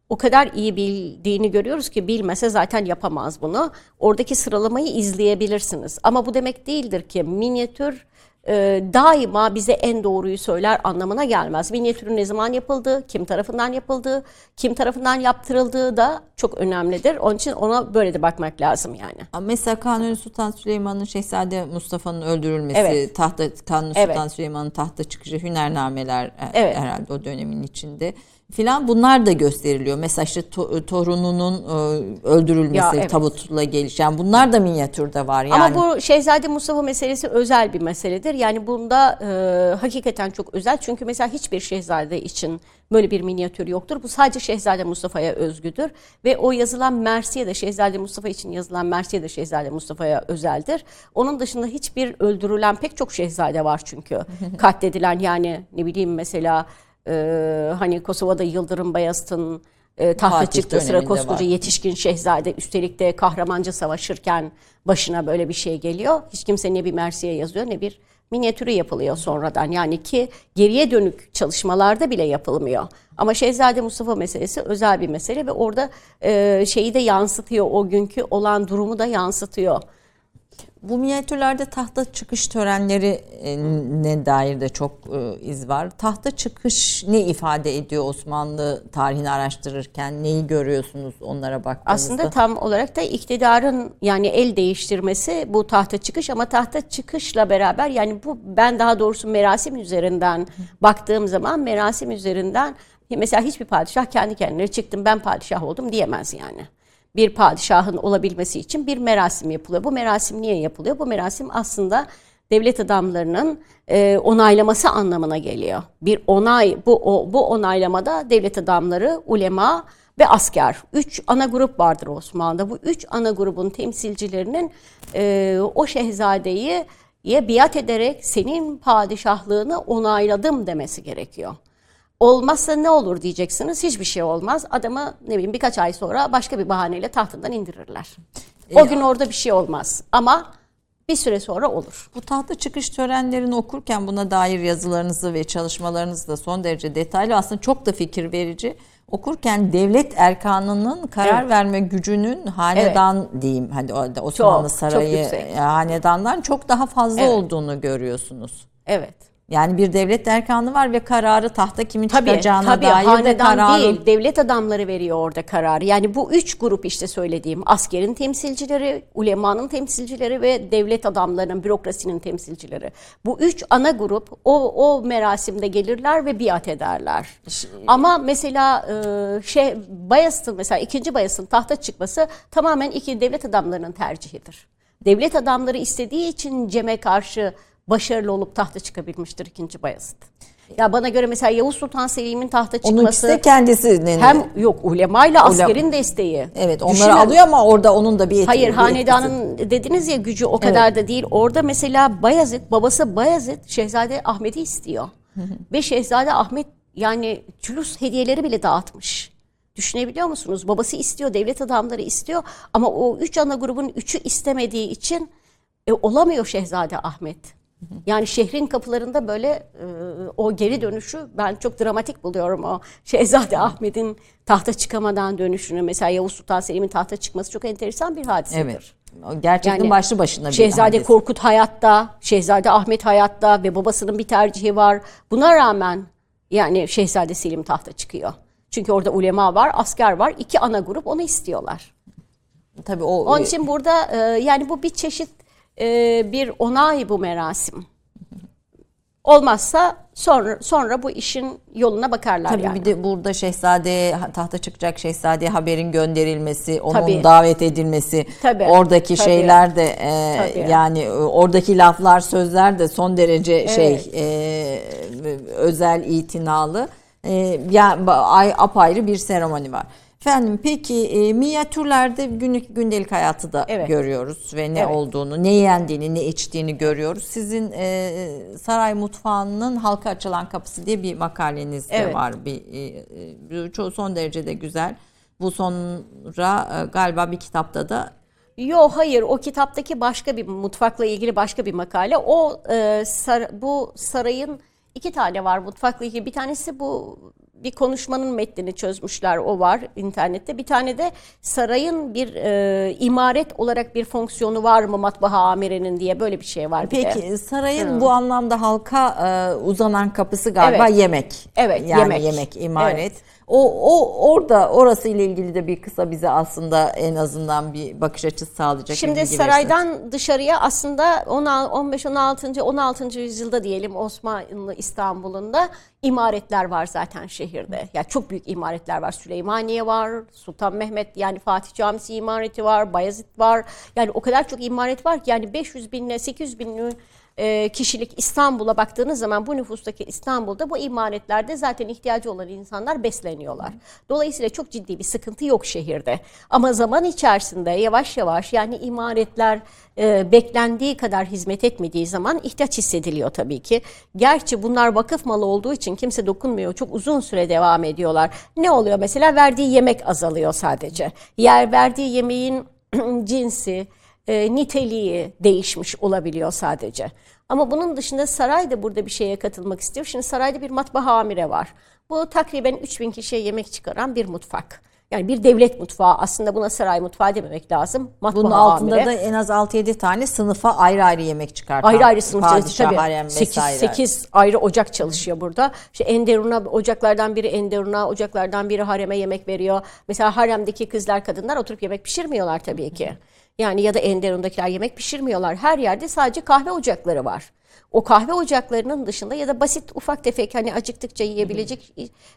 S3: o kadar iyi bildiğini görüyoruz ki bilmese zaten yapamaz bunu. Oradaki sıralamayı izleyebilirsiniz. Ama bu demek değildir ki minyatür e, daima bize en doğruyu söyler anlamına gelmez. Minyatürün ne zaman yapıldığı, kim tarafından yapıldığı, kim tarafından yaptırıldığı da çok önemlidir. Onun için ona böyle de bakmak lazım yani.
S1: Mesela Kanuni Sultan Süleyman'ın Şehzade Mustafa'nın öldürülmesi,
S3: Evet.
S1: tahta Kanuni
S3: Evet.
S1: Sultan Süleyman'ın tahta çıkışı, hünernameler e,
S3: Evet.
S1: herhalde o dönemin içinde filan bunlar da gösteriliyor. Mesela işte to- torununun e, öldürülmesi,
S3: Ya, evet.
S1: tabutla geliş. Yani bunlar da minyatürde var. Yani
S3: Ama bu Şehzade Mustafa meselesi özel bir meseledir. Yani bunda e, hakikaten çok özel. Çünkü mesela hiçbir şehzade için böyle bir minyatür yoktur. Bu sadece Şehzade Mustafa'ya özgüdür. Ve o yazılan Mersiye de Şehzade Mustafa için yazılan Mersiye de Şehzade Mustafa'ya özeldir. Onun dışında hiçbir öldürülen pek çok şehzade var çünkü. Katledilen yani ne bileyim mesela e, hani Kosova'da Yıldırım Bayezid'in e, tahta
S1: Fatih
S3: çıktığı sıra koskoca
S1: var.
S3: yetişkin şehzade üstelik de kahramanca savaşırken başına böyle bir şey geliyor. Hiç kimse ne bir Mersiye yazıyor ne bir minyatürü yapılıyor sonradan. Yani ki geriye dönük çalışmalarda bile yapılmıyor. Ama Şehzade Mustafa meselesi özel bir mesele ve orada e, şeyi de yansıtıyor. O günkü olan durumu da yansıtıyor.
S1: Bu minyatürlerde tahta çıkış törenleri e, ne dair de çok e, iz var. Tahta çıkış ne ifade ediyor Osmanlı tarihini araştırırken? Neyi görüyorsunuz onlara baktığınızda?
S3: Aslında tam olarak da iktidarın yani el değiştirmesi bu tahta çıkış ama tahta çıkışla beraber yani bu ben daha doğrusu merasim üzerinden baktığım zaman merasim üzerinden mesela hiçbir padişah kendi kendine çıktım ben padişah oldum diyemez yani. Bir padişahın olabilmesi için bir merasim yapılıyor. Bu merasim niye yapılıyor? Bu merasim aslında devlet adamlarının e, onaylaması anlamına geliyor. Bir onay bu o, bu onaylamada devlet adamları, ulema ve asker. Üç ana grup vardır Osmanlı'da. Bu üç ana grubun temsilcilerinin e, o şehzadeyi ye biat ederek senin padişahlığını onayladım demesi gerekiyor. Olmazsa ne olur diyeceksiniz. Hiçbir şey olmaz. Adamı ne bileyim birkaç ay sonra başka bir bahaneyle tahtından indirirler. O gün orada bir şey olmaz. Ama bir süre sonra olur.
S1: Bu tahta çıkış törenlerini okurken buna dair yazılarınızı ve çalışmalarınızı da son derece detaylı aslında çok da fikir verici. okurken devlet erkanının karar
S3: Evet.
S1: verme gücünün hanedan diyeyim hadi o- Osmanlı
S3: Çok,
S1: Sarayı
S3: çok yüksek.
S1: e, hanedandan çok daha fazla
S3: Evet.
S1: olduğunu görüyorsunuz.
S3: Evet.
S1: Yani bir devlet erkanı var ve kararı tahta kimin
S3: Tabii,
S1: çıkacağına
S3: tabii
S1: dair de kararın
S3: değil, devlet adamları veriyor orada kararı. Yani bu üç grup işte söylediğim, askerin temsilcileri, ulemanın temsilcileri ve devlet adamlarının, bürokrasinin temsilcileri. Bu üç ana grup o, o merasimde gelirler ve biat ederler. Ama mesela e, şey Bayezid'in mesela ikinci Bayezid'in tahta çıkması tamamen iki devlet adamlarının tercihidir. Devlet adamları istediği için Cem'e karşı başarılı olup tahta çıkabilmiştir ikinci Bayezid. Ya bana göre mesela Yavuz Sultan Selim'in tahta çıkması
S1: işte kendisinin
S3: hem yok ulemayla askerin desteği.
S1: evet onları
S3: Düşünün.
S1: alıyor ama orada onun da bir etkisi.
S3: Hayır
S1: bir etkisi.
S3: hanedanın dediniz ya gücü o kadar da değil. Orada mesela Bayezid, babası Bayezid Şehzade Ahmet'i istiyor. Ve Şehzade Ahmet yani cülus hediyeleri bile dağıtmış. Düşünebiliyor musunuz? Babası istiyor, devlet adamları istiyor ama o üç ana grubun üçü istemediği için e, olamıyor Şehzade Ahmet. Yani şehrin kapılarında böyle e, o geri dönüşü ben çok dramatik buluyorum o Şehzade Ahmet'in tahta çıkamadan dönüşünü. Mesela Yavuz Sultan Selim'in tahta çıkması çok enteresan bir hadisedir.
S1: Evet. O gerçekten
S3: Yani
S1: başlı başına bir
S3: Şehzade
S1: hadise.
S3: Korkut hayatta, Şehzade Ahmet hayatta ve babasının bir tercihi var. Buna rağmen yani Şehzade Selim tahta çıkıyor. Çünkü orada ulema var, asker var. iki ana grup onu istiyorlar.
S1: Tabii o
S3: Onun için burada e, yani bu bir çeşit e, bir onay bu merasim. Olmazsa sonra sonra bu işin yoluna bakarlar
S1: Tabii
S3: yani.
S1: bir de burada şehzade tahta çıkacak şehzadeye haberin gönderilmesi, onun
S3: Tabii.
S1: davet edilmesi,
S3: Tabii,
S1: oradaki
S3: tabii.
S1: şeyler de e,
S3: Tabii.
S1: yani e, oradaki laflar, sözler de son derece şey e, özel itinalı. E, yani ba- ay- apayrı bir seremoni var. Efendim peki e, minyatürlerde günlük gündelik hayatı da
S3: Evet.
S1: görüyoruz ve ne
S3: Evet.
S1: olduğunu, ne yendiğini, ne içtiğini görüyoruz. Sizin e, saray mutfağının halka açılan kapısı diye bir makaleniz de
S3: Evet.
S1: var. Bir e, e, çok son derece de güzel. Bu sonra e, galiba bir kitapta da
S3: Yo hayır o kitaptaki başka bir mutfakla ilgili başka bir makale. O e, sar- bu sarayın iki tane var mutfakla ilgili. Bir tanesi bu bir konuşmanın metnini çözmüşler o var internette. Bir tane de sarayın bir e, imaret olarak bir fonksiyonu var mı matbaa amirenin diye böyle bir şey var bir de.
S1: Peki sarayın bu anlamda halka e, uzanan kapısı galiba
S3: Evet.
S1: yemek.
S3: Evet,
S1: yani
S3: yemek.
S1: yemek, imaret.
S3: Evet.
S1: O o orada orası ile ilgili de bir kısa bize aslında en azından bir bakış açısı sağlayacak.
S3: Şimdi saraydan dışarıya aslında 15 16. 16. yüzyılda diyelim Osmanlı İstanbul'unda imaretler var zaten şehirde. Ya çok büyük imaretler var. Süleymaniye var, Sultan Mehmet yani Fatih Camisi imareti var, Bayezid var. Yani o kadar çok imaret var ki yani 500 binle 800 binli e, kişilik İstanbul'a baktığınız zaman bu nüfustaki İstanbul'da bu imaretlerde zaten ihtiyacı olan insanlar besleniyorlar. Dolayısıyla çok ciddi bir sıkıntı yok şehirde. Ama zaman içerisinde yavaş yavaş yani imaretler e, beklendiği kadar hizmet etmediği zaman ihtiyaç hissediliyor tabii ki. Gerçi bunlar vakıf malı olduğu için kimse dokunmuyor. Çok uzun süre devam ediyorlar. Ne oluyor mesela? Verdiği yemek azalıyor sadece. Yer verdiği yemeğin [CLEARS THROAT] cinsi, e, niteliği değişmiş olabiliyor sadece. Ama bunun dışında saray da burada bir şeye katılmak istiyor. Şimdi sarayda bir matbaa amire var. Bu takriben 3000 kişiye yemek çıkaran bir mutfak. Yani bir devlet mutfağı aslında buna saray mutfağı dememek lazım. Matbaa
S1: Bunun altında
S3: amire.
S1: da en az 6-7 tane sınıfa ayrı ayrı yemek çıkartan.
S3: Ayrı ayrı sınıf çalışıyor tabii.
S1: harem
S3: 8,
S1: vesaire.
S3: 8 ayrı ocak çalışıyor burada. İşte Enderun'a ocaklardan biri Enderun'a, ocaklardan biri hareme yemek veriyor. Mesela haremdeki kızlar, kadınlar oturup yemek pişirmiyorlar tabii ki. Yani ya da Enderun'dakiler yemek pişirmiyorlar. Her yerde sadece kahve ocakları var. O kahve ocaklarının dışında ya da basit ufak tefek hani acıktıkça yiyebilecek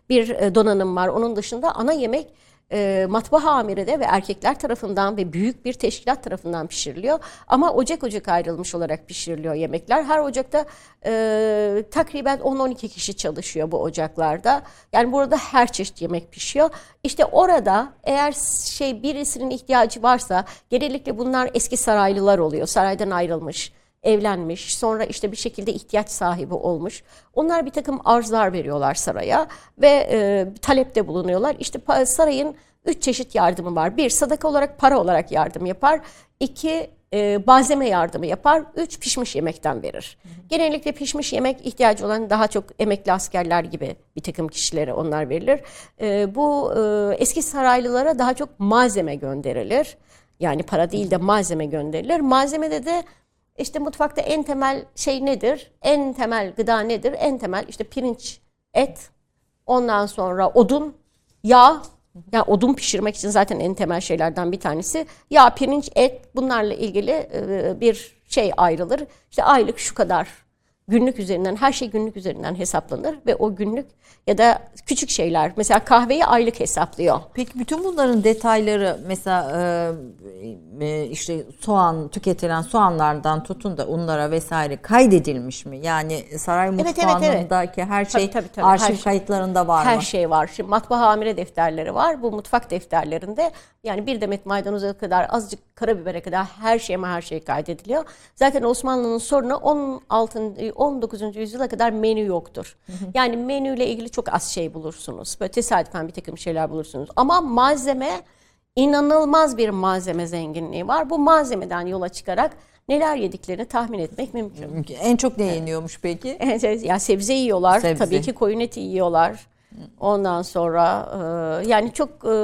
S3: bir e, donanım var. Onun dışında ana yemek e, matbaa amirede ve erkekler tarafından ve büyük bir teşkilat tarafından pişiriliyor. Ama ocak ocak ayrılmış olarak pişiriliyor yemekler. Her ocakta e, takriben 10-12 kişi çalışıyor bu ocaklarda. Yani burada her çeşit yemek pişiyor. İşte orada eğer şey birisinin ihtiyacı varsa genellikle bunlar eski saraylılar oluyor. Saraydan ayrılmış evlenmiş, sonra işte bir şekilde ihtiyaç sahibi olmuş. Onlar bir takım arzlar veriyorlar saraya ve e, talepte bulunuyorlar. İşte sarayın üç çeşit yardımı var. Bir, sadaka olarak para olarak yardım yapar. İki, e, malzeme yardımı yapar. Üç pişmiş yemekten verir. Genellikle pişmiş yemek ihtiyacı olan daha çok emekli askerler gibi bir takım kişilere onlar verilir. E, bu e, eski saraylılara daha çok malzeme gönderilir. Yani para değil de malzeme gönderilir. Malzemede de işte mutfakta en temel şey nedir? En temel gıda nedir? En temel işte pirinç, et, ondan sonra odun, yağ. Yani odun pişirmek için zaten en temel şeylerden bir tanesi. Yağ, pirinç, et bunlarla ilgili bir şey ayrılır. İşte aylık şu kadar günlük üzerinden her şey günlük üzerinden hesaplanır ve o günlük ya da küçük şeyler mesela kahveyi aylık hesaplıyor.
S1: Peki bütün bunların detayları mesela e, e, işte soğan tüketilen soğanlardan tutun da unlara vesaire kaydedilmiş mi? Yani saray
S3: evet,
S1: mutfağındaki
S3: evet.
S1: her şey
S3: Tabii, tabii, tabii.
S1: arşiv
S3: Her şey.
S1: kayıtlarında var
S3: Her
S1: mı?
S3: şey var. Şimdi matbaa amire defterleri var. Bu mutfak defterlerinde yani bir demet maydanoza kadar azıcık karabibere kadar her şey ama her şey kaydediliyor. Zaten Osmanlı'nın sorunu 16. 19. yüzyıla kadar menü yoktur. Yani menüyle ilgili çok az şey bulursunuz. Böyle tesadüfen bir takım şeyler bulursunuz. Ama malzeme inanılmaz bir malzeme zenginliği var. Bu malzemeden yola çıkarak neler yediklerini tahmin etmek mümkün.
S1: En çok ne yeniyormuş peki? [LAUGHS]
S3: Ya sebze yiyorlar.
S1: Sebze.
S3: Tabii ki koyun eti yiyorlar. Ondan sonra e, yani çok e,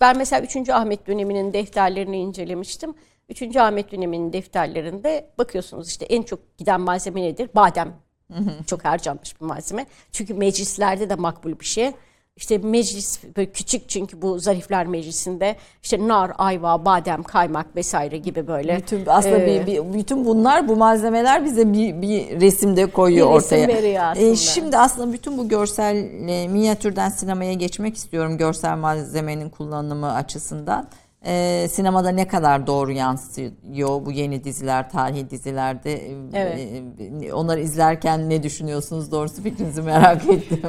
S3: ben mesela 3. Ahmet döneminin defterlerini incelemiştim. 3. Ahmet döneminin defterlerinde bakıyorsunuz işte en çok giden malzeme nedir? Badem. [LAUGHS] Çok harcanmış bir malzeme. Çünkü meclislerde de makbul bir şey. İşte meclis böyle küçük çünkü bu zarifler meclisinde işte nar, ayva, badem, kaymak vesaire gibi böyle.
S1: Bütün aslında
S3: e,
S1: bir, bir- bütün bunlar bu malzemeler bize bir, bir resimde koyuyor
S3: Bir resim
S1: ortaya.
S3: veriyor aslında.
S1: şimdi aslında bütün bu görsel e, minyatürden sinemaya geçmek istiyorum görsel malzemenin kullanımı açısından. E, sinemada ne kadar doğru yansıyor bu yeni diziler, tarihi dizilerde? E,
S3: Evet.
S1: e, onları izlerken ne düşünüyorsunuz? Doğrusu fikrinizi merak ettim.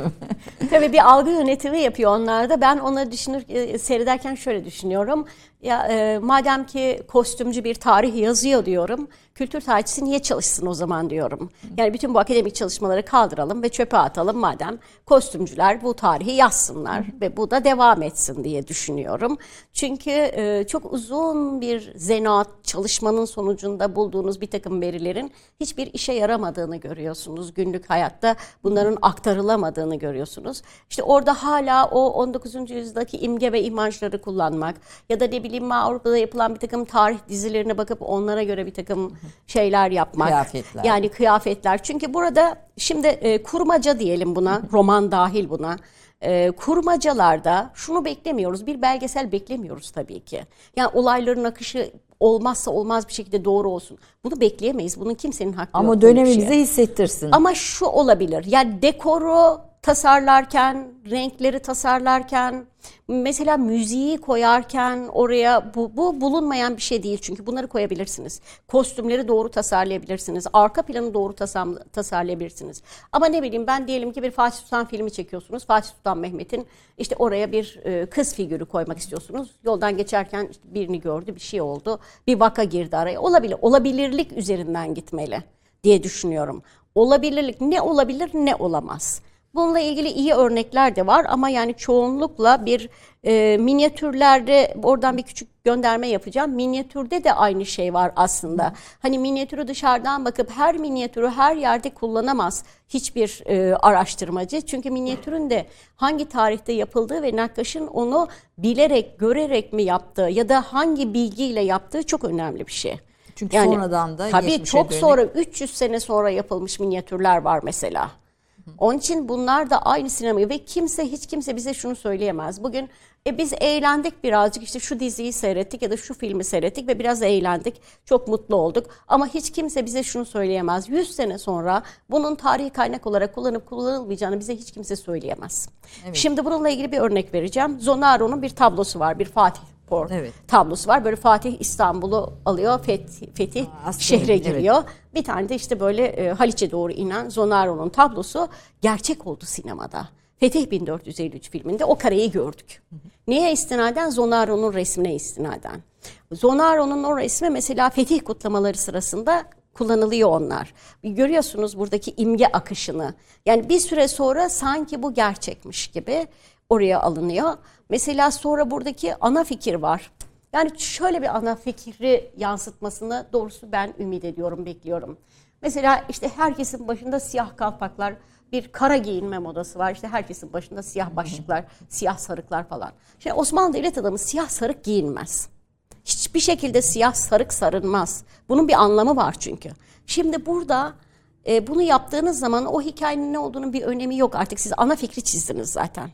S3: Tabii bir algı yönetimi yapıyor onlar da. Ben onları düşünür e, seyrederken şöyle düşünüyorum. Ya e, madem ki kostümcü bir tarih yazıyor diyorum. Kültür tarihçisi niye çalışsın o zaman diyorum. Yani bütün bu akademik çalışmaları kaldıralım ve çöpe atalım madem kostümcüler bu tarihi yazsınlar ve bu da devam etsin diye düşünüyorum. Çünkü e, çok uzun bir zanaat çalışmanın sonucunda bulduğunuz bir takım verilerin hiçbir işe yaramadığını görüyorsunuz. Günlük hayatta bunların aktarılamadığını görüyorsunuz. İşte orada hala o 19. yüzyıldaki imge ve imajları kullanmak ya da ne bileyim ben Avrupa'da yapılan bir takım tarih dizilerine bakıp onlara göre bir takım şeyler yapmak.
S1: Kıyafetler.
S3: Yani kıyafetler. Çünkü burada şimdi e, kurmaca diyelim buna, roman dahil buna. E, kurmacalarda şunu beklemiyoruz, bir belgesel beklemiyoruz tabii ki. Yani olayların akışı olmazsa olmaz bir şekilde doğru olsun. Bunu bekleyemeyiz. Bunun kimsenin hakkı yok.
S1: Ama
S3: böyle bir
S1: dönemi bize hissettirsin.
S3: Ama şu olabilir. Yani dekoru tasarlarken, renkleri tasarlarken, mesela müziği koyarken oraya bu, bu bulunmayan bir şey değil çünkü bunları koyabilirsiniz. Kostümleri doğru tasarlayabilirsiniz. Arka planı doğru tasam, tasarlayabilirsiniz. Ama ne bileyim ben diyelim ki bir Fatih Sultan filmi çekiyorsunuz. Fatih Sultan Mehmet'in işte oraya bir e, kız figürü koymak istiyorsunuz. Yoldan geçerken işte birini gördü, bir şey oldu. Bir vaka girdi araya. Olabilir. Olabilirlik üzerinden gitmeli diye düşünüyorum. Olabilirlik ne olabilir ne olamaz. Bununla ilgili iyi örnekler de var ama yani çoğunlukla bir e, minyatürlerde oradan bir küçük gönderme yapacağım. Minyatürde de aynı şey var aslında. Hani minyatürü dışarıdan bakıp her minyatürü her yerde kullanamaz hiçbir e, araştırmacı. Çünkü minyatürün de hangi tarihte yapıldığı ve nakkaşın onu bilerek, görerek mi yaptığı ya da hangi bilgiyle yaptığı çok önemli bir şey.
S1: Çünkü sonradan da
S3: Tabii çok
S1: dönük-
S3: sonra 300 sene sonra yapılmış minyatürler var mesela. Onun için bunlar da aynı sinemayı ve kimse hiç kimse bize şunu söyleyemez. Bugün e, biz eğlendik birazcık işte şu diziyi seyrettik ya da şu filmi seyrettik ve biraz eğlendik. Çok mutlu olduk. Ama hiç kimse bize şunu söyleyemez. 100 sene sonra bunun tarihi kaynak olarak kullanıp kullanılmayacağını bize hiç kimse söyleyemez. Şimdi bununla ilgili bir örnek vereceğim. Zonaro'nun bir tablosu var. Bir Fatih por
S1: Evet.
S3: tablosu var. Böyle Fatih İstanbul'u alıyor. Fetih, Fetih
S1: Aslında,
S3: şehre
S1: evet.
S3: giriyor. Bir tane de işte böyle e, Haliç'e doğru inen Zonaro'nun tablosu gerçek oldu sinemada. Fetih 1453 filminde o kareyi gördük. Niye istinaden? Zonaro'nun resmine istinaden. Zonaro'nun o resmi mesela fetih kutlamaları sırasında kullanılıyor onlar. Görüyorsunuz buradaki imge akışını. Yani bir süre sonra sanki bu gerçekmiş gibi oraya alınıyor. Mesela sonra buradaki ana fikir var. Yani şöyle bir ana fikri yansıtmasını doğrusu ben ümit ediyorum, bekliyorum. Mesela işte herkesin başında siyah kalpaklar, bir kara giyinme modası var. İşte herkesin başında siyah başlıklar, siyah sarıklar falan. Şimdi Osmanlı devlet adamı siyah sarık giyinmez. Hiçbir şekilde siyah sarık sarılmaz. Bunun bir anlamı var çünkü. Şimdi burada e, bunu yaptığınız zaman o hikayenin ne olduğunun bir önemi yok. Artık siz ana fikri çizdiniz zaten.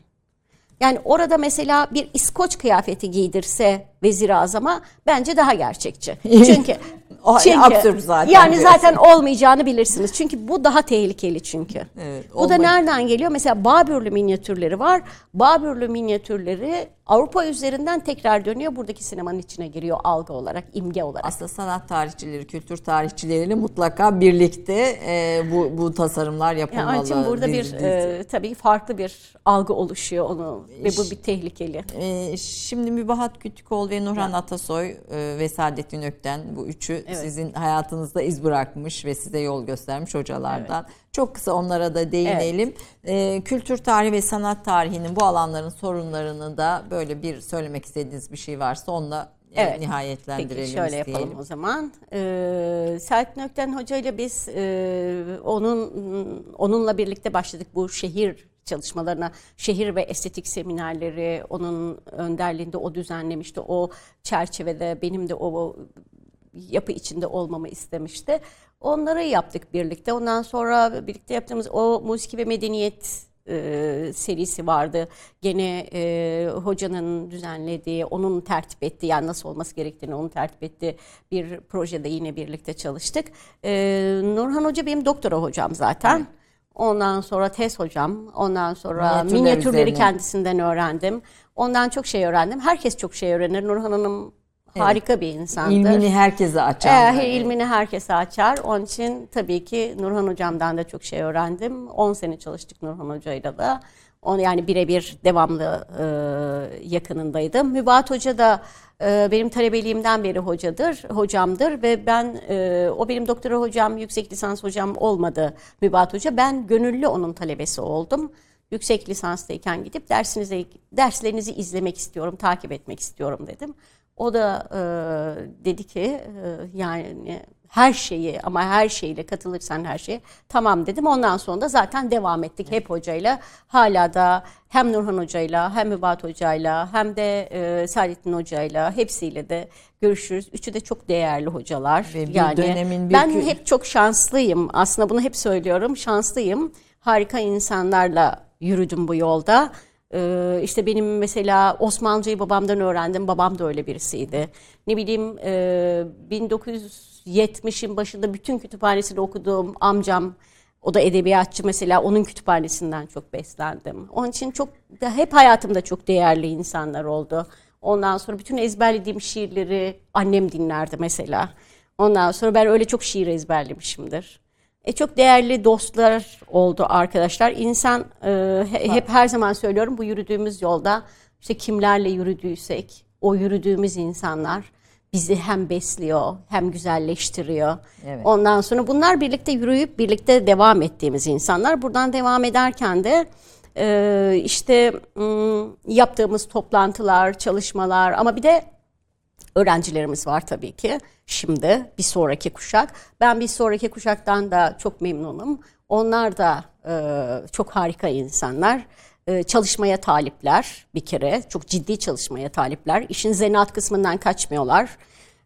S3: Yani orada mesela bir İskoç kıyafeti giydirse vezir azama bence daha gerçekçi. [LAUGHS] Çünkü
S1: O
S3: çünkü
S1: absürt zaten
S3: Yani
S1: diyorsun.
S3: zaten olmayacağını bilirsiniz. Çünkü bu daha tehlikeli çünkü.
S1: Evet,
S3: bu da nereden geliyor? Mesela Babürlü minyatürleri var. Babürlü minyatürleri Avrupa üzerinden tekrar dönüyor. Buradaki sinemanın içine giriyor algı olarak, imge olarak.
S1: Aslında sanat tarihçileri, kültür tarihçileriyle mutlaka birlikte e, bu bu tasarımlar
S3: Yani
S1: yapılmalı.
S3: onun için burada bir
S1: dizi-
S3: e, tabii farklı bir algı oluşuyor onu ve bu bir tehlikeli.
S1: Ee, şimdi Mübahat Kütükoğlu ve Nurhan Atasoy e, ve Saadettin Ökten bu üçü
S3: Evet.
S1: sizin hayatınızda iz bırakmış ve size yol göstermiş hocalardan. Çok kısa onlara da değinelim. Ee, kültür tarihi ve sanat tarihinin bu alanların sorunlarını da böyle bir söylemek istediğiniz bir şey varsa onunla e,
S3: Evet.
S1: nihayetlendirelim
S3: Peki şöyle
S1: isteyelim.
S3: yapalım o zaman. Ee, Selahattin Ökten Hoca ile biz e, onun onunla birlikte başladık bu şehir çalışmalarına. Şehir ve estetik seminerleri onun önderliğinde o düzenlemişti. O çerçevede benim de o yapı içinde olmamı istemişti. Onları yaptık birlikte. Ondan sonra birlikte yaptığımız o musiki ve medeniyet e, serisi vardı. Gene e, hocanın düzenlediği, onun tertip ettiği, yani nasıl olması gerektiğini onun tertip ettiği bir projede yine birlikte çalıştık. E, Nurhan Hoca benim doktora hocam zaten. Ondan sonra tez hocam, ondan sonra
S1: Minyatürler
S3: minyatürleri
S1: üzerine.
S3: kendisinden öğrendim. Ondan çok şey öğrendim. Herkes çok şey öğrenir. Nurhan Hanım harika bir insandır.
S1: İlmini herkese açan.
S3: Ee, ilmini herkese açar. Onun için tabii ki Nurhan Hocam'dan da çok şey öğrendim. 10 sene çalıştık Nurhan Hoca'yla da. Onu yani birebir devamlı e, yakınındaydım. Mübahat Hoca da e, benim talebeliğimden beri hocadır, hocamdır ve ben e, o benim doktora hocam, yüksek lisans hocam olmadı Mübahat Hoca. Ben gönüllü onun talebesi oldum. Yüksek lisanstayken gidip dersinize derslerinizi izlemek istiyorum, takip etmek istiyorum dedim. O da e, dedi ki e, yani her şeyi ama her şeyle katılırsan her şeye tamam dedim. Ondan sonra da zaten devam ettik hep hocayla. Hala da hem Nurhan hocayla hem Mübat hocayla hem de e, Saadettin hocayla hepsiyle de görüşürüz. Üçü de çok değerli hocalar.
S1: Ve bir
S3: yani
S1: dönemin bir
S3: ben
S1: kü-
S3: hep çok şanslıyım. Aslında bunu hep söylüyorum. Şanslıyım. Harika insanlarla yürüdüm bu yolda. Ee, işte benim mesela Osmanlıcayı babamdan öğrendim. Babam da öyle birisiydi. Ne bileyim e, 1970'in başında bütün kütüphanesini okuduğum amcam o da edebiyatçı mesela onun kütüphanesinden çok beslendim. Onun için çok hep hayatımda çok değerli insanlar oldu. Ondan sonra bütün ezberlediğim şiirleri annem dinlerdi mesela. Ondan sonra ben öyle çok şiir ezberlemişimdir. E, çok değerli dostlar oldu arkadaşlar. İnsan e, he- hep her zaman söylüyorum bu yürüdüğümüz yolda işte kimlerle yürüdüysek o yürüdüğümüz insanlar bizi hem besliyor hem güzelleştiriyor.
S1: Evet.
S3: Ondan sonra bunlar birlikte yürüyüp birlikte devam ettiğimiz insanlar. Buradan devam ederken de e, işte ım, yaptığımız toplantılar, çalışmalar ama bir de öğrencilerimiz var tabii ki. Şimdi bir sonraki kuşak. Ben bir sonraki kuşaktan da çok memnunum. Onlar da e, çok harika insanlar. E, çalışmaya talipler bir kere. Çok ciddi çalışmaya talipler. İşin zanaat kısmından kaçmıyorlar.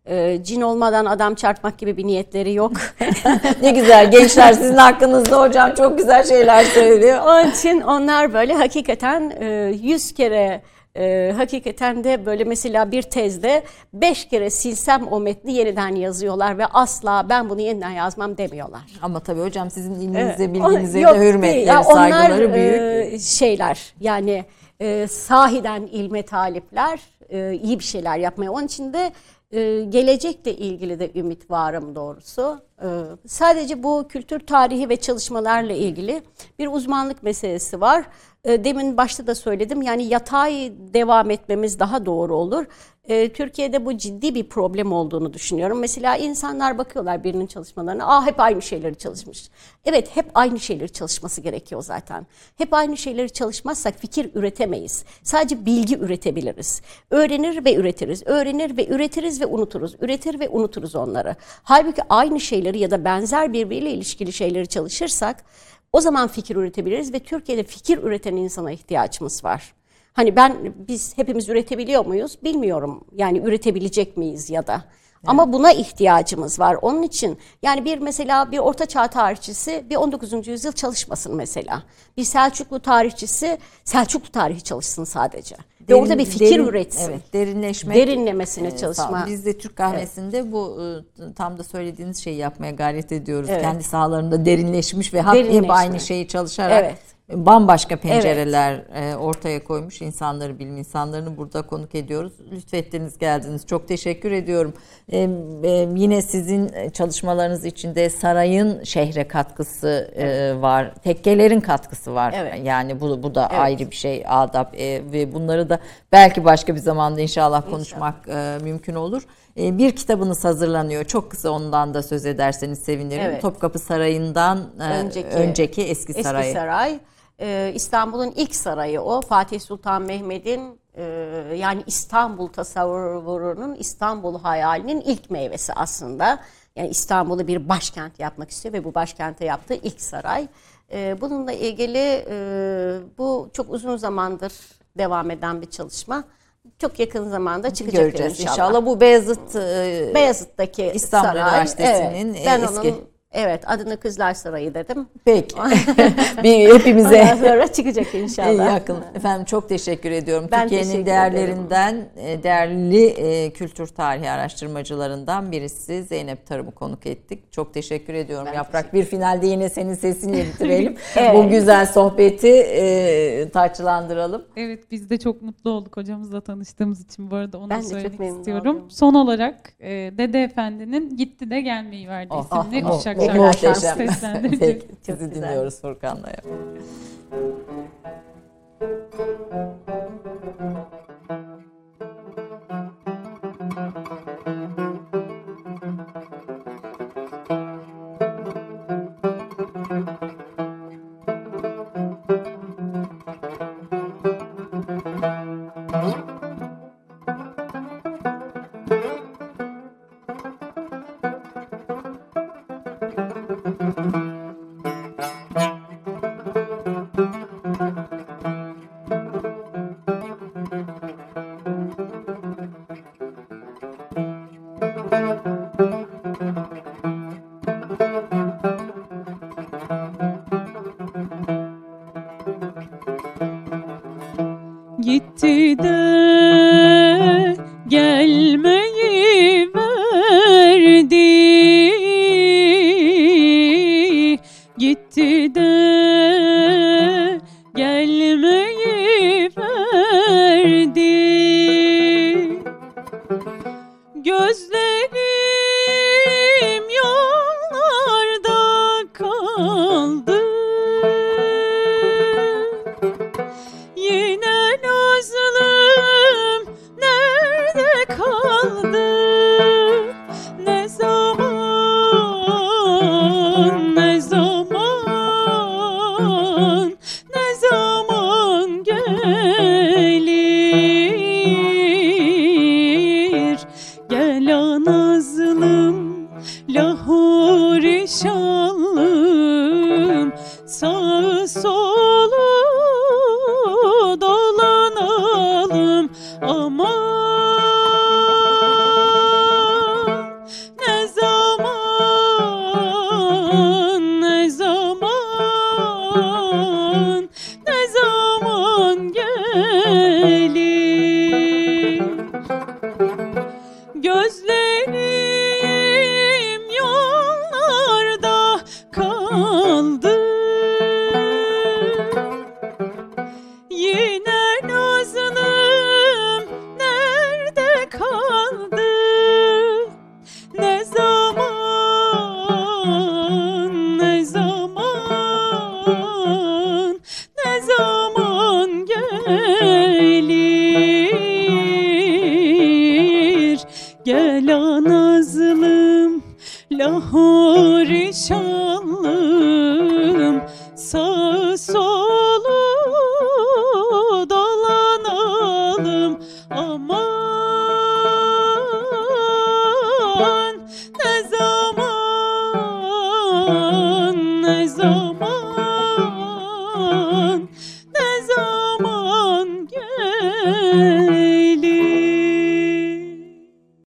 S3: E, cin olmadan adam çarpmak gibi bir niyetleri yok. [LAUGHS]
S1: ne güzel gençler sizin [LAUGHS] hakkınızda hocam çok güzel şeyler söylüyor.
S3: Onun için onlar böyle hakikaten e, yüz kere e, hakikaten de böyle mesela bir tezde beş kere silsem o metni yeniden yazıyorlar ve asla ben bunu yeniden yazmam demiyorlar.
S1: Ama tabii hocam sizin ilminize,
S3: Evet.
S1: bilginize
S3: Yok
S1: de hürmetleri,
S3: Ya
S1: saygıları
S3: onlar,
S1: büyük.
S3: e, şeyler yani e, sahiden ilme talipler e, iyi bir şeyler yapmaya. Onun için de e, gelecekle ilgili de ümit varım doğrusu. Ee, sadece bu kültür tarihi ve çalışmalarla ilgili bir uzmanlık meselesi var. Ee, demin başta da söyledim yani yatay devam etmemiz daha doğru olur. Ee, Türkiye'de bu ciddi bir problem olduğunu düşünüyorum. Mesela insanlar bakıyorlar birinin çalışmalarına, aa hep aynı şeyleri çalışmış. Evet hep aynı şeyleri çalışması gerekiyor zaten. Hep aynı şeyleri çalışmazsak fikir üretemeyiz. Sadece bilgi üretebiliriz. Öğrenir ve üretiriz. Öğrenir ve üretiriz ve unuturuz. Üretir ve unuturuz onları. Halbuki aynı şeyleri ya da benzer birbiriyle ilişkili şeyleri çalışırsak o zaman fikir üretebiliriz ve Türkiye'de fikir üreten insana ihtiyacımız var. Hani ben biz hepimiz üretebiliyor muyuz bilmiyorum. Yani üretebilecek miyiz ya da. Ama buna ihtiyacımız var. Onun için yani bir mesela bir orta çağ tarihçisi bir 19. yüzyıl çalışmasın mesela. Bir Selçuklu tarihçisi Selçuklu tarihi çalışsın sadece. Ve orada bir fikir
S1: derin-
S3: üretsin.
S1: Evet, derinleşmek.
S3: Derinlemesine
S1: e,
S3: çalışma.
S1: Biz de Türk kahvesinde bu e, tam da söylediğiniz şeyi yapmaya gayret ediyoruz.
S3: Evet.
S1: Kendi sahalarında derinleşmiş ve hep-
S3: Derinleşme.
S1: aynı şeyi çalışarak
S3: Evet.
S1: Bambaşka pencereler e, ortaya koymuş insanları, bilim insanlarını burada konuk ediyoruz. Lütfettiniz geldiniz. Çok teşekkür ediyorum. E, e, yine sizin çalışmalarınız içinde sarayın şehre katkısı e, var. Tekkelerin katkısı var.
S3: Evet.
S1: Yani bu bu da
S3: Evet.
S1: ayrı bir şey adap e, ve bunları da belki başka bir zamanda inşallah konuşmak e, mümkün olur. E, bir kitabınız hazırlanıyor. Çok kısa ondan da söz ederseniz sevinirim.
S3: Evet.
S1: Topkapı Sarayı'ndan e,
S3: önceki,
S1: önceki, eski sarayı.
S3: Eski saray. Ee, İstanbul'un ilk sarayı o. Fatih Sultan Mehmet'in e, yani İstanbul tasavvurunun, İstanbul hayalinin ilk meyvesi aslında. Yani İstanbul'u bir başkent yapmak istiyor ve bu başkente yaptığı ilk saray. Ee, bununla ilgili e, bu çok uzun zamandır devam eden bir çalışma. Çok yakın zamanda çıkacak
S1: Göreceğiz
S3: inşallah.
S1: inşallah. Bu Beyazıt e,
S3: Beyazıt'taki
S1: İstanbul
S3: saray.
S1: Üniversitesi'nin,
S3: evet, ben
S1: eski-
S3: onun Evet adını Kızlar Sarayı dedim.
S1: Peki. [LAUGHS] bir
S3: Ondan
S1: hepimize
S3: sonra çıkacak inşallah.
S1: yakın. Efendim çok teşekkür ediyorum.
S3: Ben
S1: Türkiye'nin
S3: teşekkür
S1: değerlerinden, e, değerli e, kültür tarihi araştırmacılarından birisi Zeynep Tarım'ı konuk ettik. Çok teşekkür ediyorum.
S3: Ben
S1: Yaprak bir finalde yine senin sesinle bitirelim. [LAUGHS]
S3: Evet.
S1: Bu güzel sohbeti e, taçlandıralım.
S2: Evet biz de çok mutlu olduk hocamızla tanıştığımız için bu arada onu
S3: Ben
S2: söylemek istiyorum.
S3: oldum.
S2: Son olarak e, Dede Efendi'nin Gitti de Gelmeyi verdi
S1: Oh,
S2: isimli
S1: oh, oh,
S2: şarkısı
S1: muhteşem. [LAUGHS] [LAUGHS] Peki,
S3: Çok
S1: sizi
S3: güzel.
S1: dinliyoruz Furkan'la. ya.
S2: Gitti